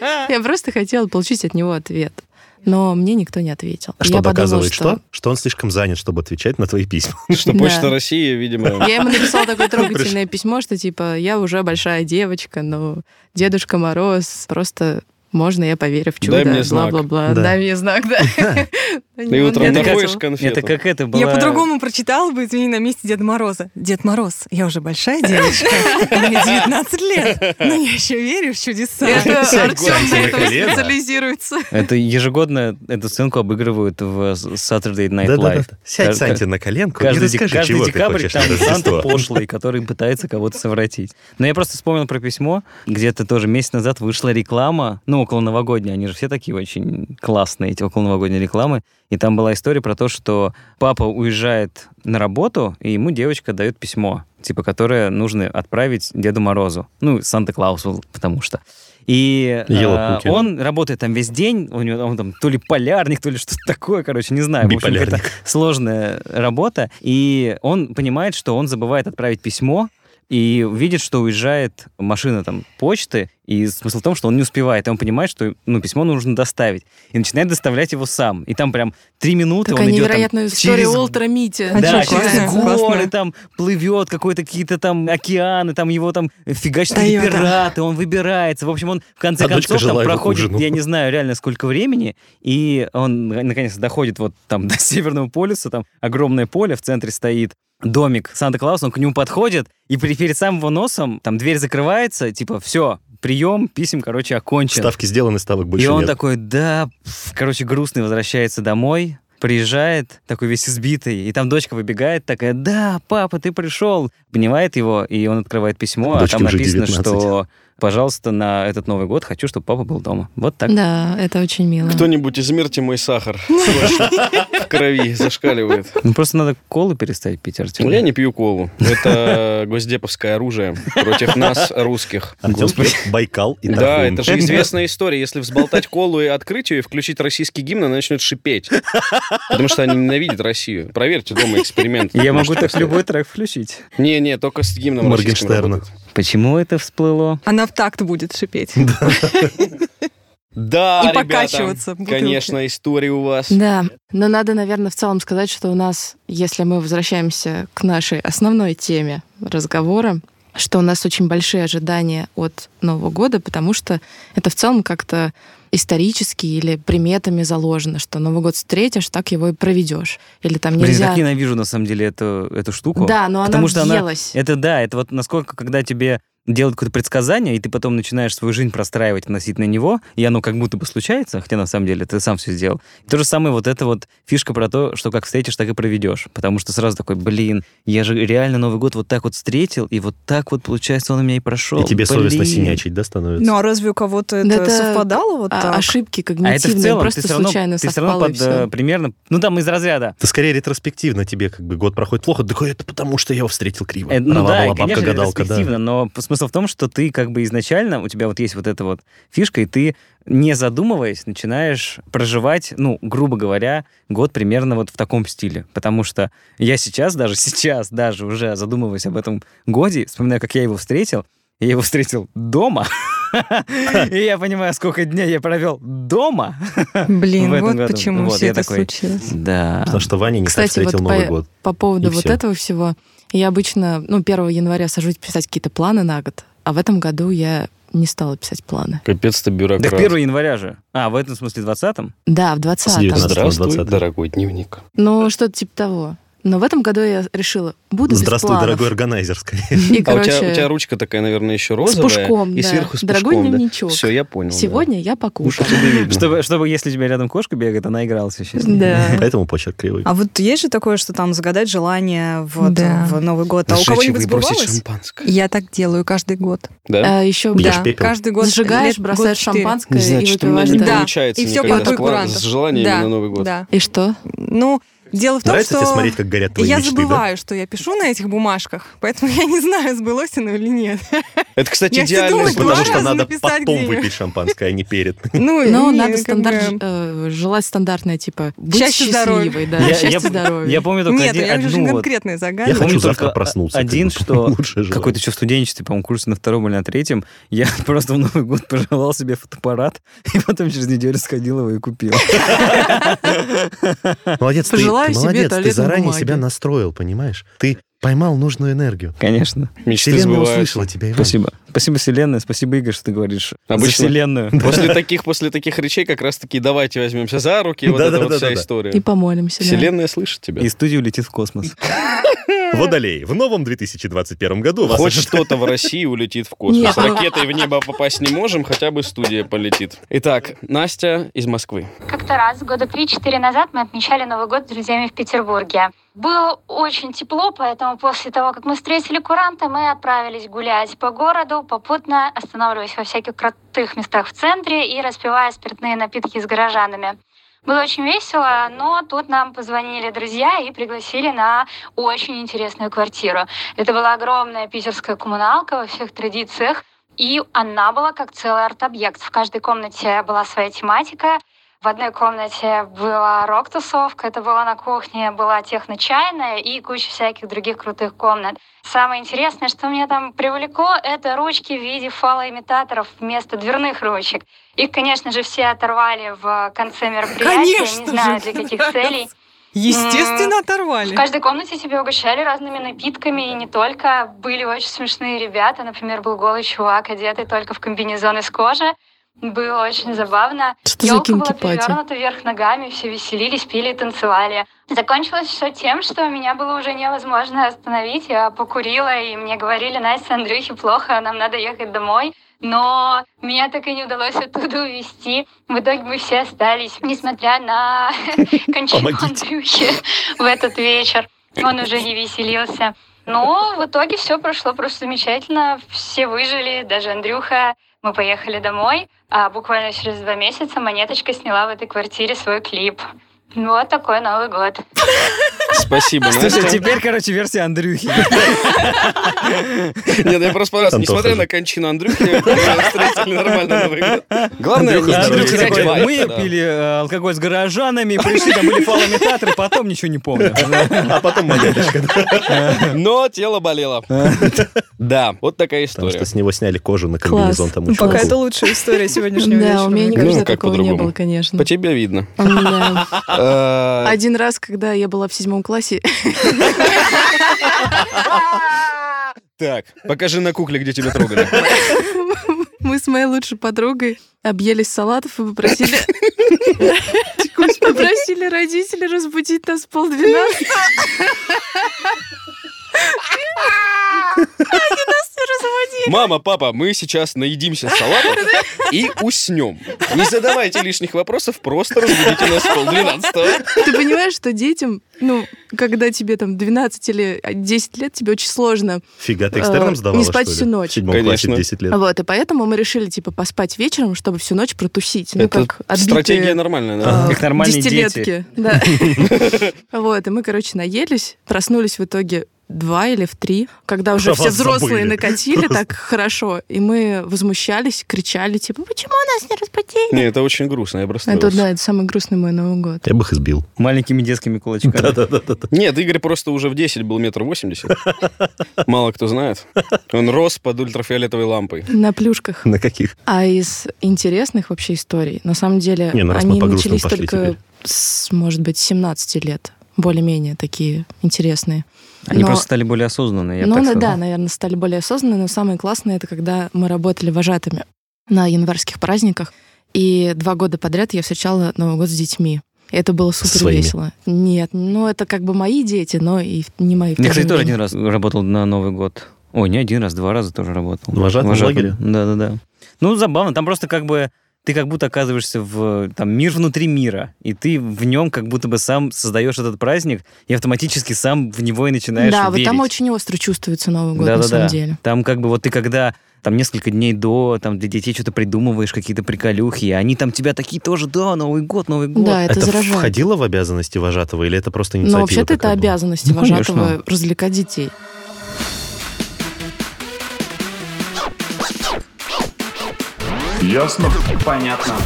E: Я просто хотела получить от него ответ. Но мне никто не ответил.
F: А Что
E: Я подумала,
F: доказывает что? Что он слишком занят, чтобы отвечать на твои письма.
G: Что. Почта России, видимо...
E: Я ему написала такое трогательное письмо, что типа я уже большая девочка, но Дедушка Мороз просто можно я поверю в чудо,
G: Дай мне знак.
E: бла-бла-бла.
F: Да.
E: Дай мне знак, да.
G: И утром
D: Это
G: находишь
D: как-
G: конфету.
D: Это как это было...
C: Я по-другому прочитала бы, извини, на месте Деда Мороза. Дед Мороз, я уже большая девочка, мне 19 лет, но я еще верю в чудеса.
E: Это Артем
F: на колено.
E: специализируется.
D: Это ежегодно эту сценку обыгрывают в Saturday Night
F: Да-да-да.
D: Live.
F: Сядь, Санте, на коленку и расскажи,
D: каждый
F: чего ты
D: декабрь
F: хочешь
D: там Санта пошлый, который пытается кого-то совратить. Но я просто вспомнил про письмо. Где-то тоже месяц назад вышла реклама, ну, около новогодняя. Они же все такие очень классные, эти около новогодние рекламы. И там была история про то, что папа уезжает на работу, и ему девочка дает письмо, типа, которое нужно отправить Деду Морозу. Ну, Санта-Клаусу, потому что. И э, он работает там весь день, у него он там то ли полярник, то ли что-то такое, короче, не знаю. В общем,
F: Биполярник.
D: какая-то сложная работа. И он понимает, что он забывает отправить письмо, и видит, что уезжает машина там почты, и смысл в том, что он не успевает, и он понимает, что ну, письмо нужно доставить, и начинает доставлять его сам. И там прям три минуты
E: Такая
D: он идет там
E: невероятная история
D: через
E: Уолтера Мити.
C: А
D: да,
C: чё,
D: через
C: классно,
D: горы там плывет какой-то какие-то там океаны, там его там фигачат пираты, он выбирается. В общем, он в конце
F: А
D: концов там проходит,
F: ужину.
D: я не знаю реально сколько времени, и он наконец доходит вот там до Северного полюса, там огромное поле, в центре стоит домик Санта-Клауса, он к нему подходит, и перед самым его носом там дверь закрывается, типа, все, прием, писем, короче, окончен.
F: Ставки сделаны, ставок больше
D: И он
F: нет.
D: такой, да, короче, грустный, возвращается домой, приезжает, такой весь избитый, и там дочка выбегает, такая, да, папа, ты пришел, обнимает его, и он открывает письмо,
F: Дочке
D: а там написано,
F: 19.
D: что, пожалуйста, на этот Новый год хочу, чтобы папа был дома. Вот так.
E: Да, это очень мило.
G: Кто-нибудь измерьте мой сахар. В крови зашкаливает.
D: Ну, просто надо колу перестать пить, Артем.
G: Я не пью колу. Это госдеповское оружие против нас, русских.
F: Байкал и
G: Да, это же известная история. Если взболтать колу и открыть ее, и включить российский гимн, она начнет шипеть. Потому что они ненавидят Россию. Проверьте дома эксперимент.
D: Я могу так любой трек включить.
G: Не-не, только с гимном российским
F: Моргенштерна.
D: Почему это всплыло?
C: Она в такт будет шипеть.
G: Да,
C: И
G: ребята,
C: покачиваться в бутылке.
G: конечно, история у вас.
E: Да, но надо, наверное, в целом сказать, что у нас, если мы возвращаемся к нашей основной теме разговора, что у нас очень большие ожидания от Нового года, потому что это в целом как-то исторически или приметами заложено, что Новый год встретишь, так его и проведешь. Или там
D: Блин, я
E: нельзя...
D: так ненавижу, на самом деле, эту, эту штуку.
E: Да, но она
D: Потому что она-
E: въелась.
D: Это да, это вот насколько, когда тебе делают какое-то предсказание, и ты потом начинаешь свою жизнь простраивать относительно него, и оно как будто бы случается, хотя на самом деле ты сам все сделал. И то же самое вот эта вот фишка про то, что как встретишь, так и проведешь. Потому что сразу такой, блин, я же реально Новый год вот так вот встретил, и вот так вот, получается, он у меня и прошел.
F: И тебе совестно
D: Блин.
F: синячить, да, становится?
H: Ну а разве у кого-то это,
E: Да это,
H: совпадало вот
E: А-
H: так?
E: ошибки
D: А это в
E: когнитивные,
D: целом,
E: просто
D: ты все равно,
E: случайно
D: ты все равно под, э, примерно, ну там из разряда.
F: Это скорее ретроспективно тебе как бы год проходит плохо. Да это потому, что я его встретил криво.
D: Э, ну да, конечно,
F: бабка-гадалка, да.
D: ретроспективно, но смысл в том, что ты как бы изначально, у тебя вот есть вот эта вот фишка, и ты, не задумываясь, начинаешь проживать, ну, грубо говоря, год примерно вот в таком стиле. Потому что я сейчас, даже сейчас, даже уже задумываясь об этом годе, вспоминаю, как я его встретил, я его встретил дома, и я понимаю, сколько дней я провел дома.
C: Блин,
D: В этом
C: вот
D: году.
C: почему
D: Вот,
C: все это
D: такой,
C: случилось.
D: Да.
F: Потому что Ваня не так
E: Кстати,
F: встретил
E: вот
F: Новый
E: по,
F: год.
E: по поводу
F: И
E: вот
F: всё.
E: этого всего, я обычно, ну, 1 января сажусь писать какие-то планы на год, а в этом году я не стала писать планы.
G: Капец ты
D: Так
G: бюрократ.
D: 1 января же. А, в этом смысле 20-м?
E: Да, в 20-м.
F: 19.
G: Здравствуй,
F: 20.
G: дорогой дневник.
E: Ну, что-то типа того. Но в этом году я решила, буду
F: Здравствуй,
E: без планов.
F: дорогой органайзер, скорее.
E: И,
G: А
E: короче,
G: у тебя, у тебя ручка такая, наверное, еще
E: с
G: розовая.
E: пушком,
G: И
E: да.
G: сверху с
E: Дорогой
G: пушком, да.
E: дневничок.
G: Все, я понял. да.
E: Сегодня я
G: видно.
D: Чтобы, чтобы если у тебя рядом кошка бегает, она игралась сейчас.
E: Да.
F: Поэтому почерк кривой.
H: А вот есть же такое, что там загадать желание вот
C: Да.
H: в Новый год. А у
G: Сжечь
H: кого-нибудь сбывалось?
G: шампанское.
C: Я так делаю каждый год.
G: Да?
E: А еще
C: да, каждый год.
E: сжигаешь,
C: лет-
E: бросаешь шампанское и
G: у
E: выпиваешь.
G: не
C: Да.
G: получается.
C: И
G: мне
C: всё
G: когда
C: под
G: с. С желаниями
C: Да,
G: на Новый год.
C: Да.
E: И что?
C: Ну, дело в том,
F: Нравится
C: что
F: тебе смотреть, как горят твои
C: я
F: мечты, да?
C: забываю, что я пишу на этих бумажках, поэтому я не знаю, сбылось оно или нет.
G: Это, кстати,
C: Я всё
G: идеальный
C: думаю,
F: Потому что надо потом выпить шампанское, а не перед.
C: Ну,
E: Ну,
C: не,
E: надо
C: как
E: стандарт,
C: бы-
E: э, желать стандартное, типа, быть
C: здоровья.
E: счастливой, да,
D: Я- я-
E: счастье, здоровье.
D: Я помню только
C: Нет,
D: один,
C: я
D: одну
C: конкретные
F: Я
C: загадываю.
F: хочу завтра
D: только
F: проснуться.
D: один, что какой-то еще в студенчестве, по-моему, курсе на втором или на третьем, я просто в Новый год пожелал себе фотоаппарат, и потом через неделю сходил его и купил.
F: Молодец, ты,
E: Пожелаю
F: ты
E: себе
F: молодец, ты заранее
E: бумаги.
F: себя настроил, понимаешь? Ты Поймал нужную энергию.
D: Конечно.
G: Мечты
F: Вселенная
G: сбываются.
F: услышала тебя, Иван.
D: Спасибо. Спасибо, Вселенная. Спасибо, Игорь, что ты говоришь за
G: Обычно-
D: Вселенную.
G: После таких, после таких речей как раз-таки давайте возьмемся за руки, вот
F: Да,
G: эта
F: да,
G: вот вся история.
E: И помолимся.
G: Вселенная слышит тебя.
D: И студия улетит в космос.
F: Водолей, в новом 2021 году вас
G: Хоть что-то в России улетит в космос.
E: Ну-
G: Ракетой в небо попасть не можем, хотя бы студия полетит. Итак, Настя из Москвы.
K: Как-то раз, года 3-4 назад, мы отмечали Новый год с друзьями в Петербурге. Было очень тепло, поэтому после того, как мы встретили куранта, мы отправились гулять по городу, попутно останавливаясь во всяких крутых местах в центре и распивая спиртные напитки с горожанами. Было очень весело, но тут нам позвонили друзья и пригласили на очень интересную квартиру. Это была огромная питерская коммуналка во всех традициях, и она была как целый арт-объект. В каждой комнате была своя тематика. В одной комнате была рок-тусовка, это была на кухне, была техно-чайная и куча всяких других крутых комнат. Самое интересное, что меня там привлекло, это ручки в виде фалоимитаторов вместо дверных ручек. Их, конечно же, все оторвали в конце мероприятия,
H: Конечно
K: не знаю
H: же.
K: для каких целей.
H: Естественно,
K: В
H: оторвали.
K: каждой комнате тебя угощали разными напитками, и не только. Были очень смешные ребята. Например, был голый чувак, одетый только в комбинезон из кожи. Было очень забавно.
E: Что за
K: Ёлка была перевернута вверх ногами, все веселились, пили танцевали. Закончилось все тем, что меня было уже невозможно остановить. Я покурила, и мне говорили, Настя, Андрюхе плохо, нам надо ехать домой. Но меня так и не удалось оттуда увезти. В итоге мы все остались, несмотря на кончину. Андрюхи в этот вечер. Он уже не веселился. Но в итоге все прошло просто замечательно. Все выжили, даже Андрюха. Мы поехали домой, а буквально через два месяца Монеточка сняла в этой квартире свой клип. Вот такой Новый год.
G: Спасибо,
D: Слушай, теперь, короче, версия Андрюхи.
G: Нет, я просто понравился. Несмотря на кончину Андрюхи, встретили нормально Новый год. Главное,
D: мы пили э, алкоголь с горожанами, пришли, там были фалоимитаторы, потом ничего не помню.
F: А потом монеточка.
G: Но тело болело. Да, вот такая
F: Потому
G: история.
F: что с него сняли кожу на комбинезон тому
H: Ну, Пока это лучшая история сегодняшнего вечера.
E: Да, у меня никогда
G: Ну, как
E: такого не было, конечно.
G: По тебе видно. Э,
E: Один раз, когда я была в седьмом классе,
G: Так, покажи на кукле, где тебя трогали.
E: мы с моей лучшей подругой объелись салатов и попросили... Попросили родителей разбудить нас в полдвенадцатого. Они разбудили.
G: Мама, папа, мы сейчас наедимся салатов и уснем. Не задавайте лишних вопросов, просто разбудите нас в полдвенадцатого.
E: Ты понимаешь, что детям, ну, когда тебе там 12 или 10 лет, тебе очень сложно.
F: Фига, ты
E: Э,
F: экстерном сдавала,
E: не спать всю ночь.
F: В седьмом классе
G: Конечно.
F: 10 лет.
E: Вот, и поэтому мы решили, типа, поспать вечером, чтобы всю ночь протусить. Ну,
G: Это
E: как отбитые,
G: стратегия нормальная, да?
D: Как нормальные дети.
E: Да. Вот, и мы, короче, наелись, проснулись в итоге два или в три, когда уже все взрослые
F: забыли.
E: накатили так хорошо, и мы возмущались, кричали, типа, почему нас не разбудили?
G: Не, это очень грустно, я просто...
E: Это, да, это самый грустный мой Новый год.
F: Я бы их избил.
D: Маленькими детскими кулачками.
F: Да-да-да.
G: Нет, Игорь просто уже в 10 был метр восемьдесят. Мало кто знает. Он рос под ультрафиолетовой лампой.
E: На плюшках.
F: На каких?
E: А из интересных вообще историй, на самом деле,
F: Не, ну
E: они начались только
F: теперь.
E: с, может быть, 17 лет. Более-менее такие интересные.
D: Они
E: Но-
D: просто стали более осознанные, я
E: ну,
D: так
E: на- да,
D: сказал.
E: наверное, стали более осознанные, но самое классное это когда мы работали вожатыми на январских праздниках, и два года подряд я встречала Новый год с детьми. И Это было супер
F: своими?
E: весело. Нет, ну это как бы мои дети, но и не мои.
D: Я,
E: же
D: кстати, тоже один раз работал на Новый год. Ой, не один раз, два раза тоже работал.
F: Вожатым в лагере?
D: Да-да-да. Ну, забавно. Там просто как бы ты как будто оказываешься в там, мир внутри мира, и ты в нем как будто бы сам создаешь этот праздник, и автоматически сам в него и начинаешь
E: Да, вот
D: верить.
E: там очень остро чувствуется Новый год, на
D: Да-да-да.
E: самом деле.
D: Там как бы вот ты когда там несколько дней до, там для детей что-то придумываешь, какие-то приколюхи, и они там тебя такие тоже, да, Новый год, Новый год.
E: Да, это,
F: Это
E: заражает.
F: входило в обязанности вожатого или это просто инициатива?
E: Но вообще-то это
F: была?
E: обязанность
D: Ну,
E: вожатого
D: конечно.
E: развлекать детей.
B: Ясно?
L: Понятно.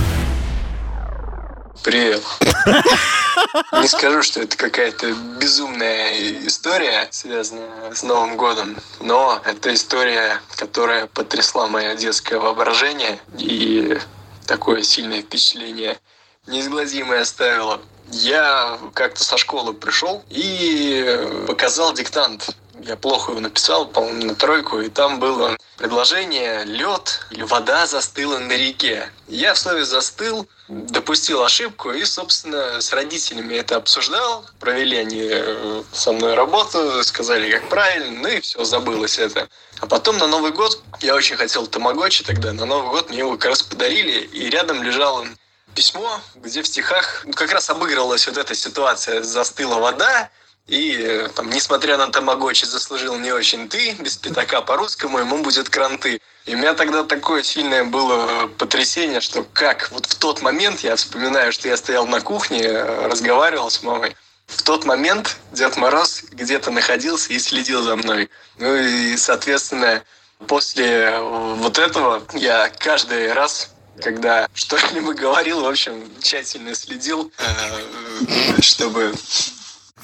M: Привет. Не скажу, что это какая-то безумная история, связанная с Новым годом, но это история, которая потрясла мое детское воображение и такое сильное впечатление неизгладимое оставила. Я как-то со школы пришел и показал диктант Я плохо его написал, по-моему, на тройку, и там было предложение «лед» или «вода застыла на реке». Я в слове «застыл», допустил ошибку и, собственно, с родителями это обсуждал. Провели они э, со мной работу, сказали, как правильно, ну и все, забылось это. А потом на Новый год, я очень хотел тамагочи тогда, на Новый год мне его как раз подарили, и рядом лежало письмо, где в стихах ну, как раз обыгрывалась вот эта ситуация «застыла вода», и э, там, несмотря на тамагочи, заслужил не очень ты, без пятака по-русскому, ему будет кранты. И у меня тогда такое сильное было потрясение, что как вот в тот момент, я вспоминаю, что я стоял на кухне, э, разговаривал с мамой, в тот момент Дед Мороз где-то находился и следил за мной. Ну и, соответственно, после вот этого я каждый раз когда что-либо говорил, в общем, тщательно следил, э, чтобы...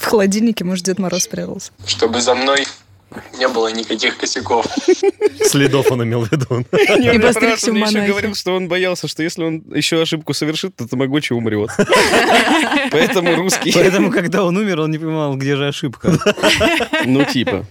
H: В холодильнике, может, Дед Мороз спрятался.
M: Чтобы за мной не было никаких косяков.
F: Следов он имел в виду.
G: Не постригся в еще говорил, что он боялся, что если он еще ошибку совершит, то Тамагочи умрет. Поэтому русский...
D: Поэтому, когда он умер, он не понимал, где же ошибка.
G: Ну, типа.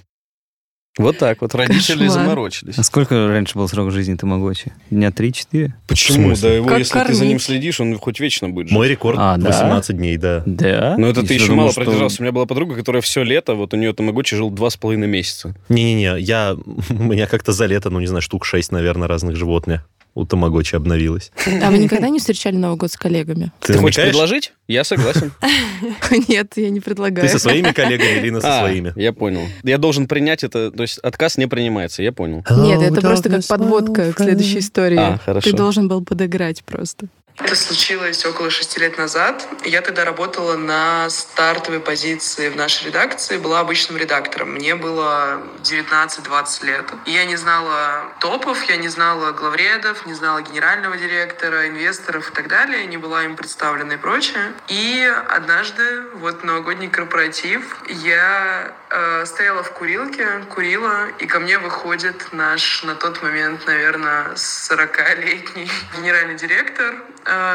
G: Вот так вот родители Кошмар. заморочились.
D: А сколько раньше был срок жизни Тамагочи? Дня 3-4?
G: Почему? Да его, как если кормить? ты за ним следишь, он хоть вечно будет жить.
F: Мой рекорд а, 18 да? дней, да.
D: Да?
G: Но это ты еще мало что... продержался. У меня была подруга, которая все лето, вот у нее Тамагочи жил 2,5 месяца.
F: Не-не-не, я... у меня как-то за лето, ну не знаю, штук 6, наверное, разных животных у Тамагочи обновилось.
E: А вы никогда не встречали Новый год с коллегами?
G: Ты, Ты хочешь предложить? Я согласен.
E: Нет, я не предлагаю.
F: Ты со своими коллегами или со а, своими?
G: Я понял. Я должен принять это, то есть отказ не принимается, я понял.
E: Нет, это просто как подводка к следующей истории. А. Ты должен был подыграть просто.
I: Это случилось около шести лет назад. Я тогда работала на стартовой позиции в нашей редакции, была обычным редактором. Мне было 19-20 лет. я не знала топов, я не знала главредов, не знала генерального директора, инвесторов и так далее, не была им представлена и прочее. И однажды, вот новогодний корпоратив, я э, стояла в курилке, курила, и ко мне выходит наш на тот момент, наверное, 40-летний генеральный директор,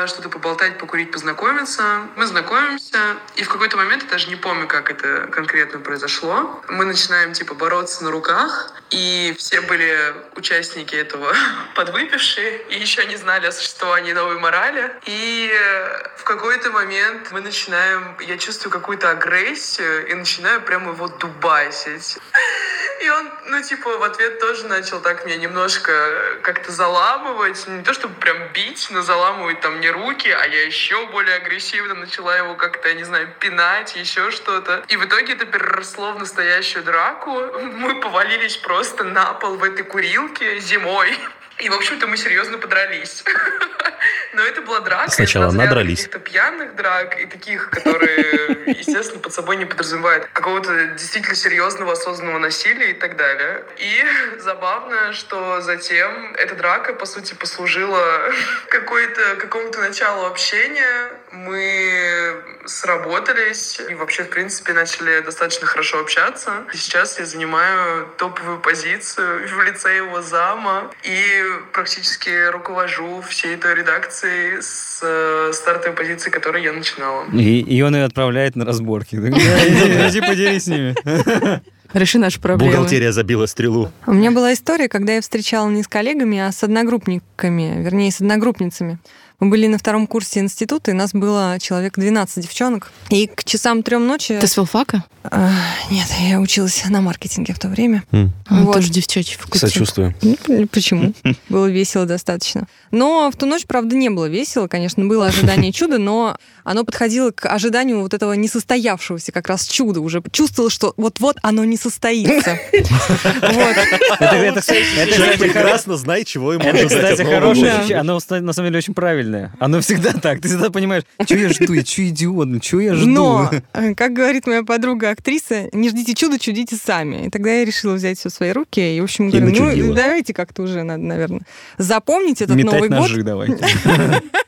I: что-то поболтать, покурить, познакомиться. Мы знакомимся, и в какой-то момент, я даже не помню, как это конкретно произошло, мы начинаем, типа, бороться на руках, и все были участники этого подвыпившие, и еще не знали о существовании новой морали. И в какой-то момент мы начинаем, я чувствую какую-то агрессию, и начинаю прямо его дубасить. И он, ну, типа, в ответ тоже начал так меня немножко как-то заламывать. Не то, чтобы прям бить, но заламывать там не руки, а я еще более агрессивно начала его как-то, я не знаю, пинать, еще что-то. И в итоге это переросло в настоящую драку. Мы повалились просто на пол в этой курилке зимой. И, в общем-то, мы серьезно подрались. Но это была драка.
F: Сначала надрались.
I: каких-то пьяных драк и таких, которые, естественно, под собой не подразумевают какого-то действительно серьезного осознанного насилия и так далее. И забавно, что затем эта драка, по сути, послужила какой-то, какому-то началу общения. Мы сработались и вообще, в принципе, начали достаточно хорошо общаться. И сейчас я занимаю топовую позицию в лице его зама и практически руковожу всей той редакцией с э, стартовой позиции, которой я начинала.
D: И, и он ее отправляет на разборки. Иди поделись с ними.
E: Реши нашу проблему.
F: Бухгалтерия забила стрелу.
C: У меня была история, когда я встречала не с коллегами, а с одногруппниками, вернее, с одногруппницами. Мы были на втором курсе института, и нас было человек 12 девчонок. И к часам трем ночи...
E: Ты с филфака?
C: А, нет, я училась на маркетинге в то время.
E: Mm. А, вот. Тоже девчачий
G: факультет. Сочувствую.
C: Ну, почему? Было весело достаточно. Но в ту ночь, правда, не было весело. Конечно, было ожидание чуда, но оно подходило к ожиданию вот этого несостоявшегося как раз чуда. Уже чувствовал, что вот-вот оно не состоится.
F: Это, прекрасно знай, чего ему
D: Это, кстати, хорошее. Оно, на самом деле, очень правильное. Оно всегда так. Ты всегда понимаешь, что я жду, я что идиот, что я жду.
C: Но, э, как говорит моя подруга актриса, не ждите чуда, чудите сами. И тогда я решила взять все в свои руки. И, в общем, говорю, ну, давайте как-то уже надо, наверное, запомнить этот Новый год.
D: ножи давайте.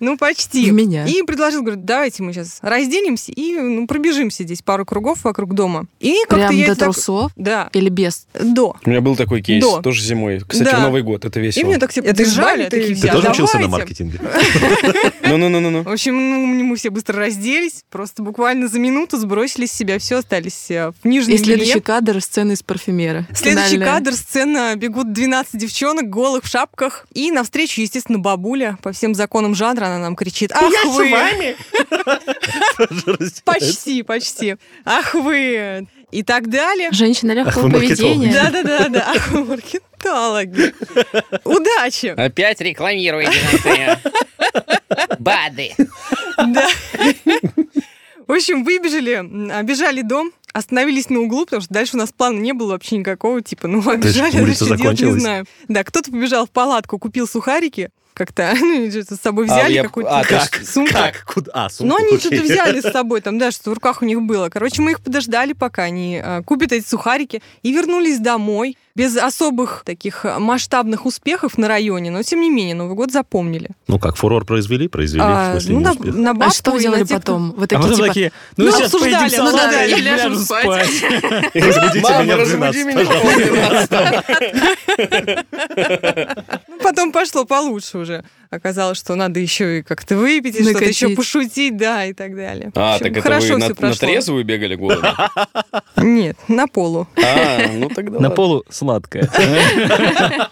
C: Ну, почти.
E: В меня.
C: И предложил, говорит, давайте мы сейчас разденемся и ну, пробежимся здесь пару кругов вокруг дома. И
E: как-то я до трусов?
C: Так... Да.
E: Или без?
C: До.
G: У меня был такой кейс, До. тоже зимой. Кстати, да. в Новый год, это весело.
C: И мне так все подбежали. Ты,
F: ты тоже учился на маркетинге?
G: Ну-ну-ну-ну.
C: В общем, ну, мы все быстро разделись, просто буквально за минуту сбросили с себя все, остались э, в нижнем
E: И следующий кадр — сцена из парфюмера.
C: Следующий кадр — сцена, бегут 12 девчонок голых в шапках, и навстречу, естественно, бабуля. По всем законам жанра она нам кричит «Ах
F: Я
C: вы!»
F: с вами!
C: Почти, почти. «Ах вы!» и так далее.
E: Женщина легкого поведения.
C: Да-да-да. Ах, маркетологи. Удачи!
L: Опять рекламируете БАДы.
C: Да. В общем, выбежали, обежали дом, остановились на углу, потому что дальше у нас плана не было вообще никакого, типа, ну, обижали, дальше делать не знаю. Да, кто-то побежал в палатку, купил сухарики, как-то ну, с собой а, взяли а, какую-то
F: а, как? сумку. Как? Куда? А,
C: сумку. Ну, они что-то взяли с собой, там, да, что в руках у них было. Короче, мы их подождали, пока они а, купят эти сухарики, и вернулись домой без особых таких масштабных успехов на районе, но тем не менее Новый год запомнили.
F: Ну как, фурор произвели? Произвели,
C: а, в смысле, ну, на, на
E: бабку, а что вы делали потом?
D: Вы такие, а типа, такие, ну, ну сейчас обсуждали, ну, да, да, и ляжем спать.
F: Мама, разбуди меня
C: Потом пошло получше уже. Оказалось, что надо еще и как-то выпить, и что-то еще пошутить, да, и так далее.
G: А, так это вы на, на трезвую бегали голодом?
C: Нет, на полу.
G: А, ну тогда
D: На полу сладкое.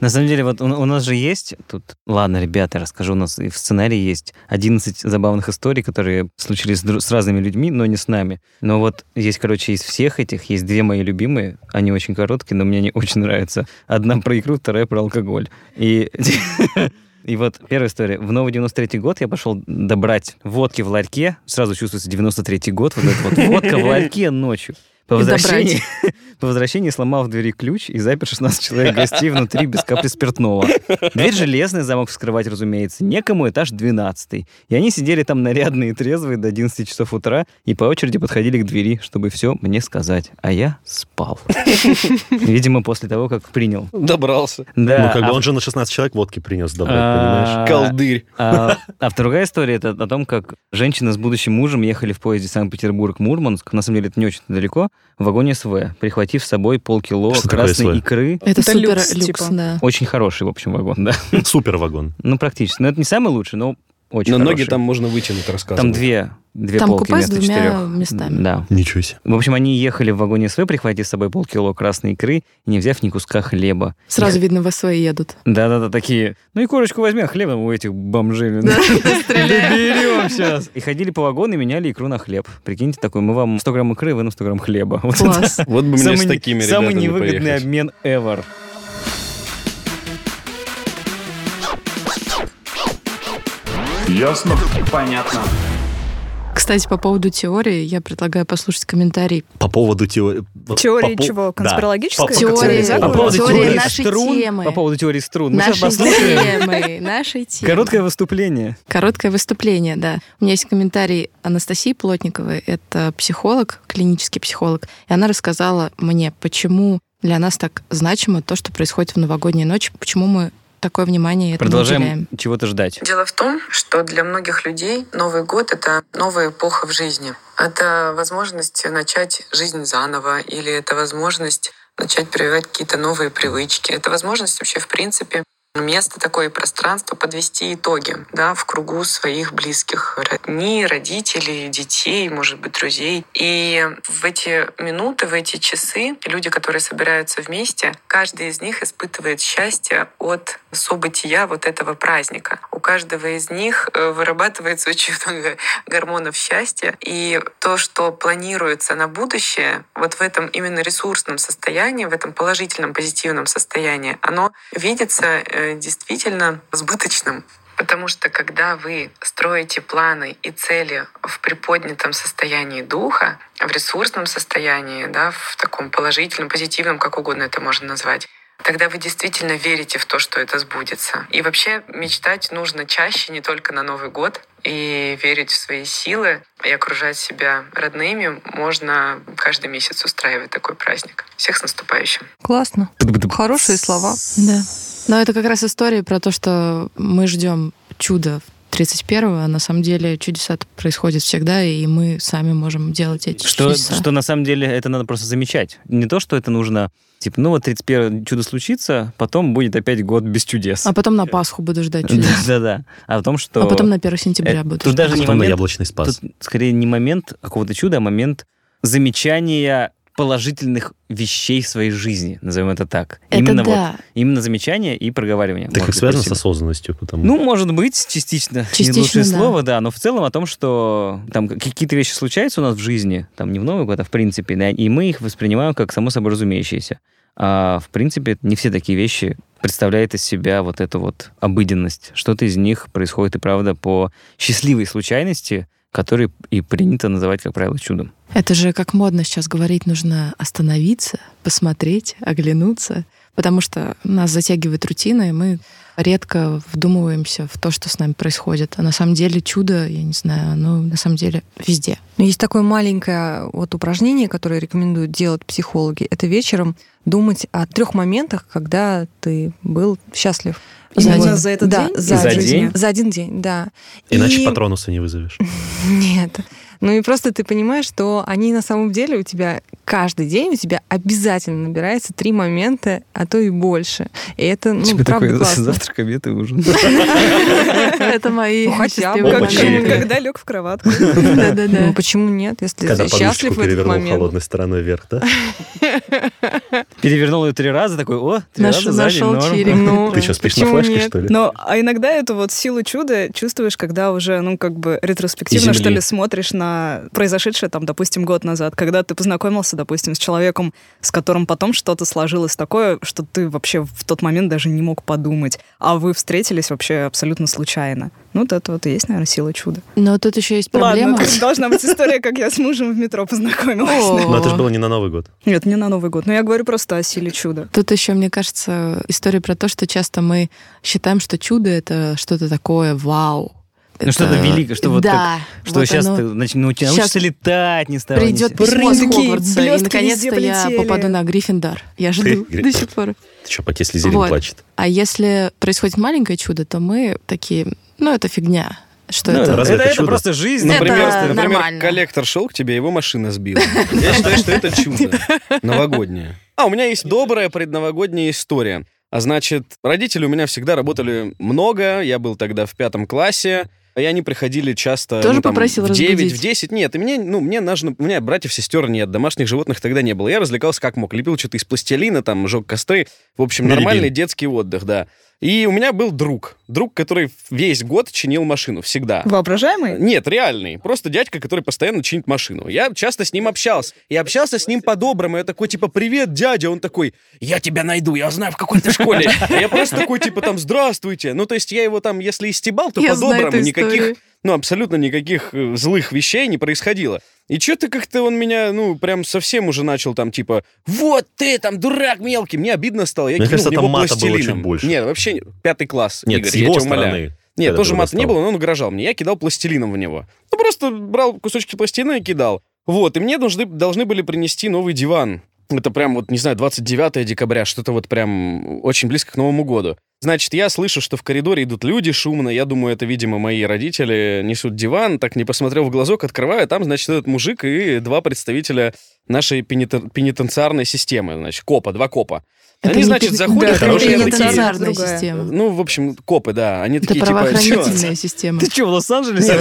D: На самом деле, вот у нас же есть тут... Ладно, ребята, расскажу, у нас и в сценарии есть 11 забавных историй, которые случились с разными людьми, но не с нами. Но вот есть, короче, из всех этих есть две мои любимые. Они очень короткие, но мне они очень нравятся. Одна про икру, вторая про алкоголь. И И вот первая история. В новый 93 год я пошел добрать водки в ларьке. Сразу чувствуется 93 год. Вот эта вот водка в ларьке ночью. По возвращении, по возвращении сломал в двери ключ и запер 16 человек гостей внутри без капли спиртного. Дверь железная, замок вскрывать, разумеется. Некому этаж 12. И они сидели там нарядные и трезвые до 11 часов утра и по очереди подходили к двери, чтобы все мне сказать. А я спал. Видимо, после того, как принял.
G: Добрался.
F: Да. Ну, как бы а... он же на 16 человек водки принес добрать, а... понимаешь?
G: Колдырь.
D: А... а другая история, это о том, как женщина с будущим мужем ехали в поезде Санкт-Петербург-Мурманск. На самом деле, это не очень далеко в вагоне СВ, прихватив с собой полкило Что красной икры.
E: Это, это супер люкс, люкс типа. да.
D: Очень хороший, в общем, вагон, да.
F: Супер вагон.
D: Ну, практически. Но это не самый лучший, но очень
G: Но
D: хороший.
G: ноги там можно вытянуть, рассказывать.
D: Там две Две
E: Там
D: полки
E: купе с
D: двумя
E: четырех. местами.
D: Да.
F: Ничего себе.
D: В общем, они ехали в вагоне СВ, прихватив с собой полкило красной икры, не взяв ни куска хлеба.
E: Сразу Их... видно, в СВ едут.
D: Да-да-да, такие. Ну и корочку возьмем, хлеба у этих бомжей. Да, Берем сейчас. И ходили по вагону и меняли икру на хлеб. Прикиньте, такой, мы вам 100 грамм икры, вы нам 100 грамм хлеба.
E: Класс.
G: Вот бы мне с такими
D: Самый невыгодный обмен ever.
B: Ясно? Понятно.
E: Кстати, по поводу теории, я предлагаю послушать комментарий.
F: По поводу теории...
H: Теории по чего? Конспирологической?
E: Да. Теории, по, поводу теории, теории нашей
D: струн,
E: темы.
D: По поводу теории струн.
E: Нашей темы, нашей темы.
D: Короткое выступление.
E: Короткое выступление, да. У меня есть комментарий Анастасии Плотниковой. Это психолог, клинический психолог. И она рассказала мне, почему для нас так значимо то, что происходит в новогоднюю ночь, почему мы такое внимание
D: этому Продолжаем уделяем. чего-то ждать.
N: Дело в том, что для многих людей Новый год — это новая эпоха в жизни. Это возможность начать жизнь заново, или это возможность начать прививать какие-то новые привычки. Это возможность вообще, в принципе, место такое пространство подвести итоги да, в кругу своих близких родни, родителей, детей, может быть, друзей. И в эти минуты, в эти часы люди, которые собираются вместе, каждый из них испытывает счастье от события вот этого праздника. У каждого из них э, вырабатывается очень много гормонов счастья. И то, что планируется на будущее, вот в этом именно ресурсном состоянии, в этом положительном, позитивном состоянии, оно видится э, действительно сбыточным. Потому что когда вы строите планы и цели в приподнятом состоянии духа, в ресурсном состоянии, да, в таком положительном, позитивном, как угодно это можно назвать, тогда вы действительно верите в то, что это сбудется. И вообще мечтать нужно чаще, не только на Новый год, и верить в свои силы и окружать себя родными можно каждый месяц устраивать такой праздник. Всех с наступающим.
C: Классно. Хорошие слова.
E: Да. Но это как раз история про то, что мы ждем чуда 31-го, а на самом деле чудеса происходят всегда, и мы сами можем делать эти
D: что,
E: чудеса.
D: Что на самом деле это надо просто замечать. Не то, что это нужно, типа, ну вот 31 чудо случится, потом будет опять год без чудес.
E: А потом на Пасху буду ждать чудес.
D: Да-да. А в том, что...
E: А потом на 1 сентября буду
D: Тут даже не
F: Потом
D: момент...
F: яблочный спас.
D: Тут скорее не момент какого-то чуда, а момент замечания положительных вещей в своей жизни, назовем это так.
E: Это
D: именно
E: да.
D: вот, именно замечание и проговаривание.
F: Так как связано с осознанностью, потому
D: Ну, может быть, частично.
E: Частично,
D: не лучшее
E: да.
D: слово, да, но в целом о том, что там какие-то вещи случаются у нас в жизни, там не в Новый год, а в принципе, да, и мы их воспринимаем как само собой разумеющиеся. А в принципе, не все такие вещи представляют из себя вот эту вот обыденность. Что-то из них происходит и правда по счастливой случайности, которые и принято называть, как правило, чудом.
E: Это же как модно сейчас говорить, нужно остановиться, посмотреть, оглянуться, потому что нас затягивает рутина, и мы редко вдумываемся в то, что с нами происходит. А на самом деле чудо, я не знаю, оно на самом деле везде.
C: Есть такое маленькое вот упражнение, которое рекомендуют делать психологи. Это вечером думать о трех моментах, когда ты был счастлив.
E: За один-
H: за этот
C: да,
H: день?
C: За,
D: За
C: один
D: день?
C: За один день, да.
F: Иначе
C: И-
F: патронуса не вызовешь.
C: Нет. Ну и просто ты понимаешь, что они на самом деле у тебя каждый день у тебя обязательно набирается три момента, а то и больше. И это, ну,
D: Тебе
C: правда
D: такой
C: классно.
D: завтрак, обед и ужин.
E: Это мои
C: Ну, хотя бы.
H: когда лег в кроватку.
C: Ну,
E: Да-да-да.
C: почему нет, если счастлив в этот
F: перевернул
C: момент?
F: холодной стороной вверх, да?
D: Перевернул ее три раза, такой, о, три раза
E: нашел чирик.
C: Ну,
F: Ты что, спишь на флешке, что ли?
H: Но, а иногда эту вот силу чуда чувствуешь, когда уже, ну, как бы ретроспективно, что ли, смотришь на произошедшее, там, допустим, год назад, когда ты познакомился, допустим, с человеком, с которым потом что-то сложилось такое, что ты вообще в тот момент даже не мог подумать, а вы встретились вообще абсолютно случайно. Ну, вот это вот и есть, наверное, сила чуда.
E: Но тут еще есть проблема.
H: Ладно, должна быть история, как я с мужем в метро познакомилась.
F: Но это же было не на Новый год.
H: Нет, не на Новый год, но я говорю просто о силе чуда.
E: Тут еще, мне кажется, история про то, что часто мы считаем, что чудо — это что-то такое вау.
D: Ну, что-то
E: Это-
D: великое, что вот
E: да,
D: Что
E: вот
D: сейчас
E: оно
D: ты нач-
E: щас
D: научишься летать, не стало.
E: Придет письмо с Хогвартса, и наконец-то я попаду на Гриффиндор. Я жду
F: Ты-
E: до сих пор.
F: Ты что, пока Слизерин
E: Вот.
F: плачет?
E: А если происходит маленькое чудо, то мы такие, ну, это фигня. Что
D: Ну,
E: это?
D: это,
F: Разве это
D: это
F: чудо?
D: просто жизнь.
E: Это
G: Например, например,
E: нормально.
G: коллектор шел к тебе, его машина сбила. Я считаю, что это чудо новогоднее. А, у меня есть добрая предновогодняя история. А значит, родители у меня всегда работали много, я был тогда в пятом классе, и они приходили часто...
E: Тоже
G: ну, там,
E: попросил
G: в 9,
E: разбудить?
G: в 10. Нет, и мне, ну, мне нужно... У меня братьев, сестер нет, домашних животных тогда не было. Я развлекался как мог. Лепил что-то из пластилина, там, жег костры. В общем,
F: Билибин.
G: нормальный детский отдых, да. И у меня был друг. Друг, который весь год чинил машину, всегда.
H: Воображаемый?
G: Нет, реальный. Просто дядька, который постоянно чинит машину. Я часто с ним общался. И общался с ним по-доброму. Я такой, типа, привет, дядя. Он такой, я тебя найду, я знаю, в какой ты школе. А я просто такой, типа, там, здравствуйте. Ну, то есть я его там, если и стебал, то по-доброму. Никаких, ну, абсолютно никаких э, злых вещей не происходило. И что-то как-то он меня, ну, прям совсем уже начал там, типа, вот ты там, дурак мелкий. Мне обидно стало. Я
F: Мне
G: кинул
F: кажется, там мата было чуть больше.
G: Нет, вообще пятый класс,
F: Нет,
G: Игорь,
F: с
G: я
F: его
G: тебя умоляю.
F: стороны.
G: Нет, тоже мата не было, но он угрожал мне. Я кидал пластилином в него. Ну, просто брал кусочки пластилина и кидал. Вот, и мне должны, должны были принести новый диван. Это прям вот, не знаю, 29 декабря, что-то вот прям очень близко к Новому году. Значит, я слышу, что в коридоре идут люди шумно. Я думаю, это, видимо, мои родители несут диван. Так не посмотрел в глазок, открываю, а там, значит, этот мужик и два представителя нашей пенитен- пенитенциарной системы. Значит, копа, два копа.
E: Это
G: Они,
E: не
G: значит,
E: пен-
G: заходят,
E: да,
G: такие-
E: пенитенциарная
H: другая.
E: система.
G: ну, в общем, копы, да. Они
E: Это
G: такие, типа,
E: правоохранительная
G: «Чё?»
E: система.
D: Ты что, в Лос-Анджелесе?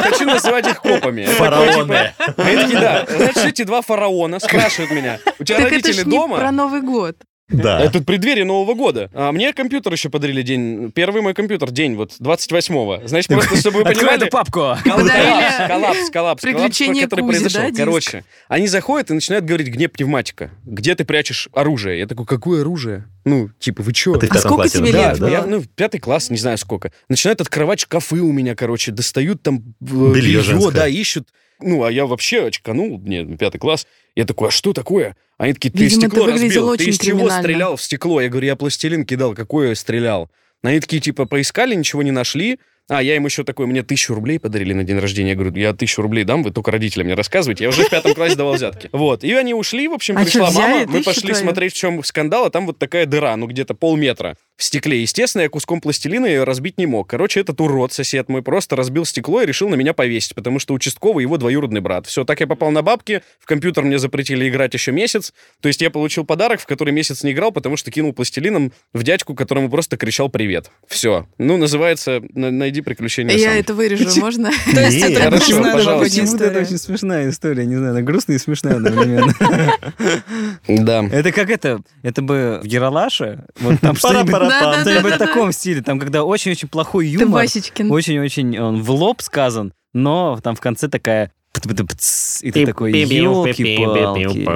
G: Хочу, называть их копами.
F: Фараоны.
G: Они такие, да. Значит, эти два фараона спрашивают меня, у тебя родители дома?
E: про Новый год.
F: Да.
G: Это преддверие Нового года. А мне компьютер еще подарили день. Первый мой компьютер день, вот 28-го. Значит, просто чтобы вы понимали...
D: эту папку.
E: Подарили
G: Коллапс, коллапс, коллапс,
E: приключения
G: который
E: Кузи,
G: произошел.
E: да?
G: Короче, они заходят и начинают говорить, где пневматика? Где ты прячешь оружие? Я такой, какое оружие? Ну, типа, вы чё?
F: А ты в
E: А сколько тебе лет
F: да?
G: Я, ну, пятый класс, не знаю сколько. Начинают открывать шкафы у меня, короче, достают там э,
F: Белье
G: да, ищут. Ну, а я вообще очканул, мне пятый класс. Я такой, а что такое? Они такие, ты
E: Видимо,
G: стекло
E: ты
G: разбил, ты из чего стрелял в стекло? Я говорю, я пластилин кидал, какое я стрелял? Они такие, типа, поискали, ничего не нашли. А, я им еще такой, мне тысячу рублей подарили на день рождения. Я говорю, я тысячу рублей дам, вы только родителям мне рассказывайте. Я уже в пятом классе давал взятки. Вот. И они ушли, в общем,
E: А
G: пришла
E: взяли
G: мама, мы пошли
E: твою?
G: смотреть, в чем скандал, а там вот такая дыра, ну, где-то полметра. в стекле. Естественно, я куском пластилина ее разбить не мог. Короче, этот урод, сосед мой, просто разбил стекло и решил на меня повесить, потому что участковый его двоюродный брат. Все, так я попал на бабки, в компьютер мне запретили играть еще месяц. То есть я получил подарок, в который месяц не играл, потому что кинул пластилином в дядьку, которому просто кричал «Привет». Все. Ну, называется «Найди приключения
E: Я
G: сам».
E: это вырежу, можно?
H: То есть это
D: Почему-то это очень смешная история, не знаю, она грустная и смешная одновременно.
G: Да.
D: Это как это, это бы в Ералаше, вот там что-нибудь в таком стиле, там когда очень-очень плохой юмор, очень-очень он в лоб сказан, но там в конце такая и ты такой, елки-палки.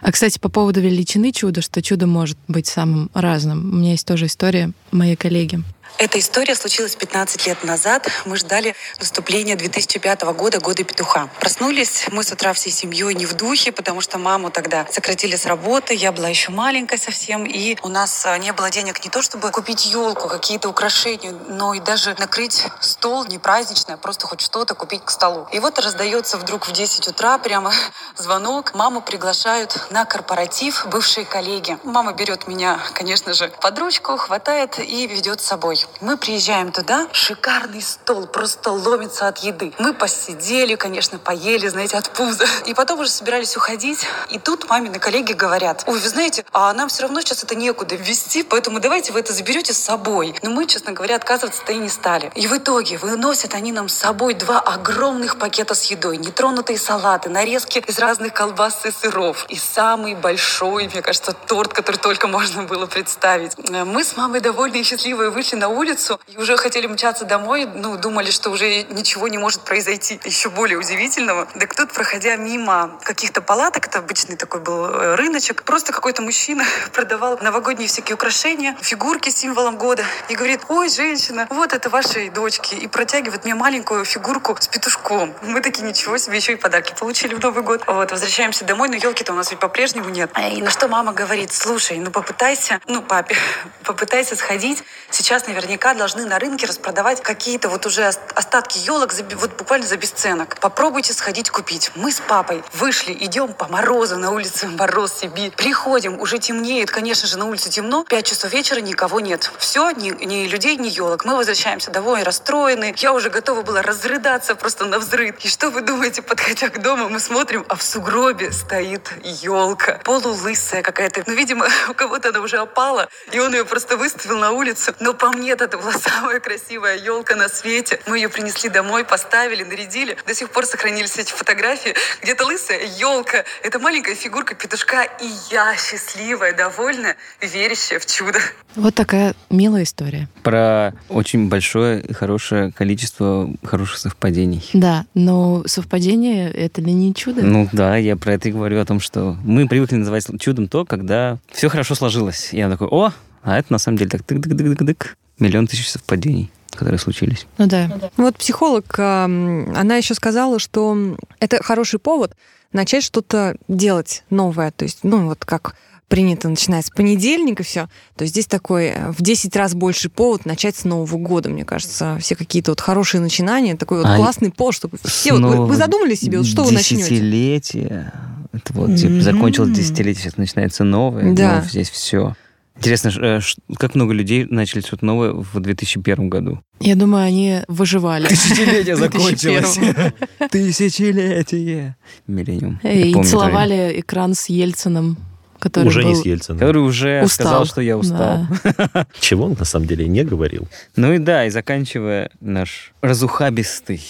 E: А, кстати, по поводу величины чуда, что чудо может быть самым разным. У меня есть тоже история моей коллеги.
L: Эта история случилась 15 лет назад. Мы ждали наступления 2005 года, года петуха. Проснулись мы с утра всей семьей не в духе, потому что маму тогда сократили с работы, я была еще маленькая совсем, и у нас а, не было денег не то, чтобы купить елку, какие-то украшения, но и даже накрыть стол не а просто хоть что-то купить к столу. И вот раздается вдруг в 10 утра прямо звонок. Маму приглашают на корпоратив бывшие коллеги. Мама берет меня, конечно же, под ручку, хватает и ведет с собой. Мы приезжаем туда, шикарный стол, просто ломится от еды. Мы посидели, конечно, поели, знаете, от пуза. И потом уже собирались уходить. И тут мамины коллеги говорят, ой, вы знаете, а нам все равно сейчас это некуда ввести, поэтому давайте вы это заберете с собой. Но мы, честно говоря, отказываться-то и не стали. И в итоге выносят они нам с собой два огромных пакета с едой, нетронутые салаты, нарезки из разных колбас и сыров. И самый большой, мне кажется, торт, который только можно было представить. Э, Мы с мамой довольные и счастливые вышли на улицу и уже хотели мчаться домой, ну, думали, что уже ничего не может произойти еще более удивительного. Так тут, проходя мимо каких-то палаток, это обычный такой был э, рыночек, просто какой-то мужчина продавал новогодние всякие украшения, фигурки с символом года, и говорит, ой, женщина, вот это вашей дочки, и протягивает мне маленькую фигурку с петушком. Мы такие, ничего себе, еще и подарки получили в Новый год. Вот, возвращаемся домой, но елки-то у нас ведь по-прежнему нет. И на что мама говорит, слушай, ну попытайся, ну папе, попытайся сходить. Сейчас наверняка должны на рынке распродавать какие-то вот уже ост- остатки елок за вот буквально за бесценок. Попробуйте сходить купить. Мы с папой вышли, идем по морозу, на улице мороз Сибирь. Приходим, уже темнеет, конечно же, на улице темно. Пять часов вечера никого нет. Все, ни, ни людей, ни елок. Мы возвращаемся домой расстроенные. Я уже готова была разрыдаться просто на взрыв. И что вы думаете, подходя к дому, мы смотрим, а в сугробе стоит елка. Полулысая какая-то. Ну, видимо, у кого-то она уже опала, и он ее просто выставил на улицу. Но по мне это была самая красивая елка на свете. Мы ее принесли домой, поставили, нарядили. До сих пор сохранились эти фотографии. Где-то лысая елка. Это маленькая фигурка петушка. И я счастливая, довольная, верящая в чудо.
E: Вот такая милая история.
D: Про очень большое и хорошее количество хороших совпадений.
E: Да, но совпадение — это ли не чудо?
D: Ну да, я про это и говорю, о том, что мы привыкли называть чудом то, когда все хорошо сложилось. И я такой, о, а это на самом деле так тык-дык-дык-дык, миллион тысяч совпадений, которые случились.
E: Ну да.
C: Вот психолог, она еще сказала, что это хороший повод начать что-то делать новое. То есть, ну, вот как принято начинать с понедельника все, то здесь такой э, в 10 раз больше повод начать с Нового года, мне кажется. Все какие-то вот хорошие начинания, такой вот
D: А
C: классный повод, чтобы все... Вот, вы, вы задумали себе, вот что вы начнете?
D: Десятилетие. Это вот, типа, закончилось десятилетие, сейчас начинается новое.
C: Да.
D: Ну, здесь все. Интересно, э, как много людей начали что-то новое в 2001 году?
E: Я думаю, они выживали.
D: Тысячелетие
E: В 2001.
D: закончилось. Тысячелетие. Миллениум.
E: И целовали экран с Ельциным, который
F: Уже не
E: был...
F: с Ельциным.
D: Который уже
E: Устал.
D: сказал, что я устал.
E: Да.
F: Чего он на самом деле не говорил.
D: Ну и да, и заканчивая наш разухабистый,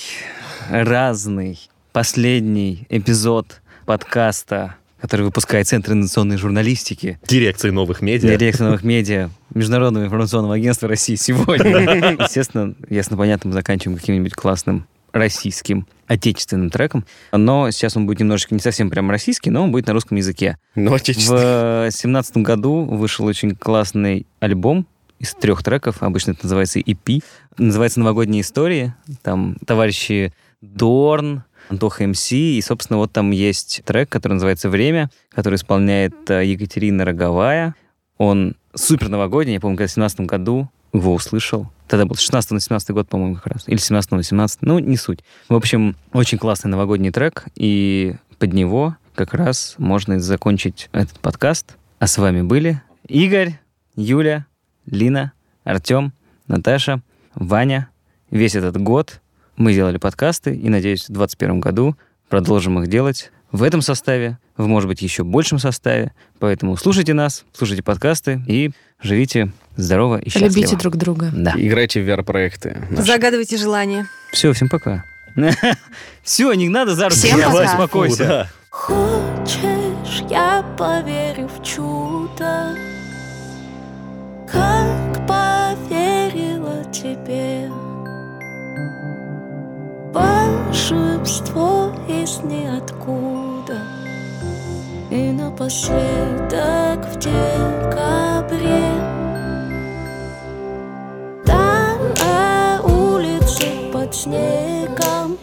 D: разный, последний эпизод подкаста, который выпускает Центр инновационной журналистики.
F: Дирекции новых медиа.
D: Директор новых медиа Международного информационного агентства России сегодня. Естественно, ясно понятно, мы заканчиваем каким-нибудь классным российским отечественным треком. Но сейчас он будет немножечко не совсем прям российский, но он будет на русском языке.
G: Ну, отечественный.
D: В семнадцатом году вышел очень классный альбом из трех треков. Обычно это называется EP. Называется «Новогодние истории». Там товарищи Дорн, Антоха МС, и, собственно, вот там есть трек, который называется «Время», который исполняет э, Екатерина Роговая. Он супер новогодний, я помню, когда в 17 году его услышал. Тогда был 16 на 17 год, по-моему, как раз. Или 17 на 17, ну, не суть. В общем, очень классный новогодний трек, и под него как раз можно закончить этот подкаст. А с вами были Игорь, Юля Лина, Артем, Наташа, Ваня. Весь этот год мы делали подкасты, и, надеюсь, в 2021 году продолжим их делать в этом составе, в, может быть, еще большем составе. Поэтому слушайте нас, слушайте подкасты и живите здорово и счастливо.
E: Любите друг друга.
D: Да.
G: Играйте в VR-проекты.
C: Загадывайте желания.
D: Все, всем пока. Все, не надо зараз
C: Всем пока.
D: успокойся.
O: Хочешь, я поверю в чудо, как поверила тебе. Волшебство из ниоткуда. И напоследок в декабре. Там на улице под снегом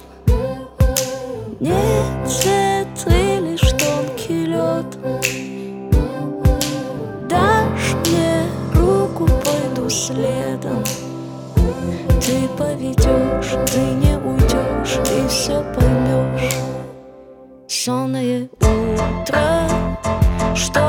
O: Нет цветы, лишь тонкий лед. Дашь мне руку, пойду следом. Ты поведешь, ты не уйдешь, ты все поймешь Сонное утро, что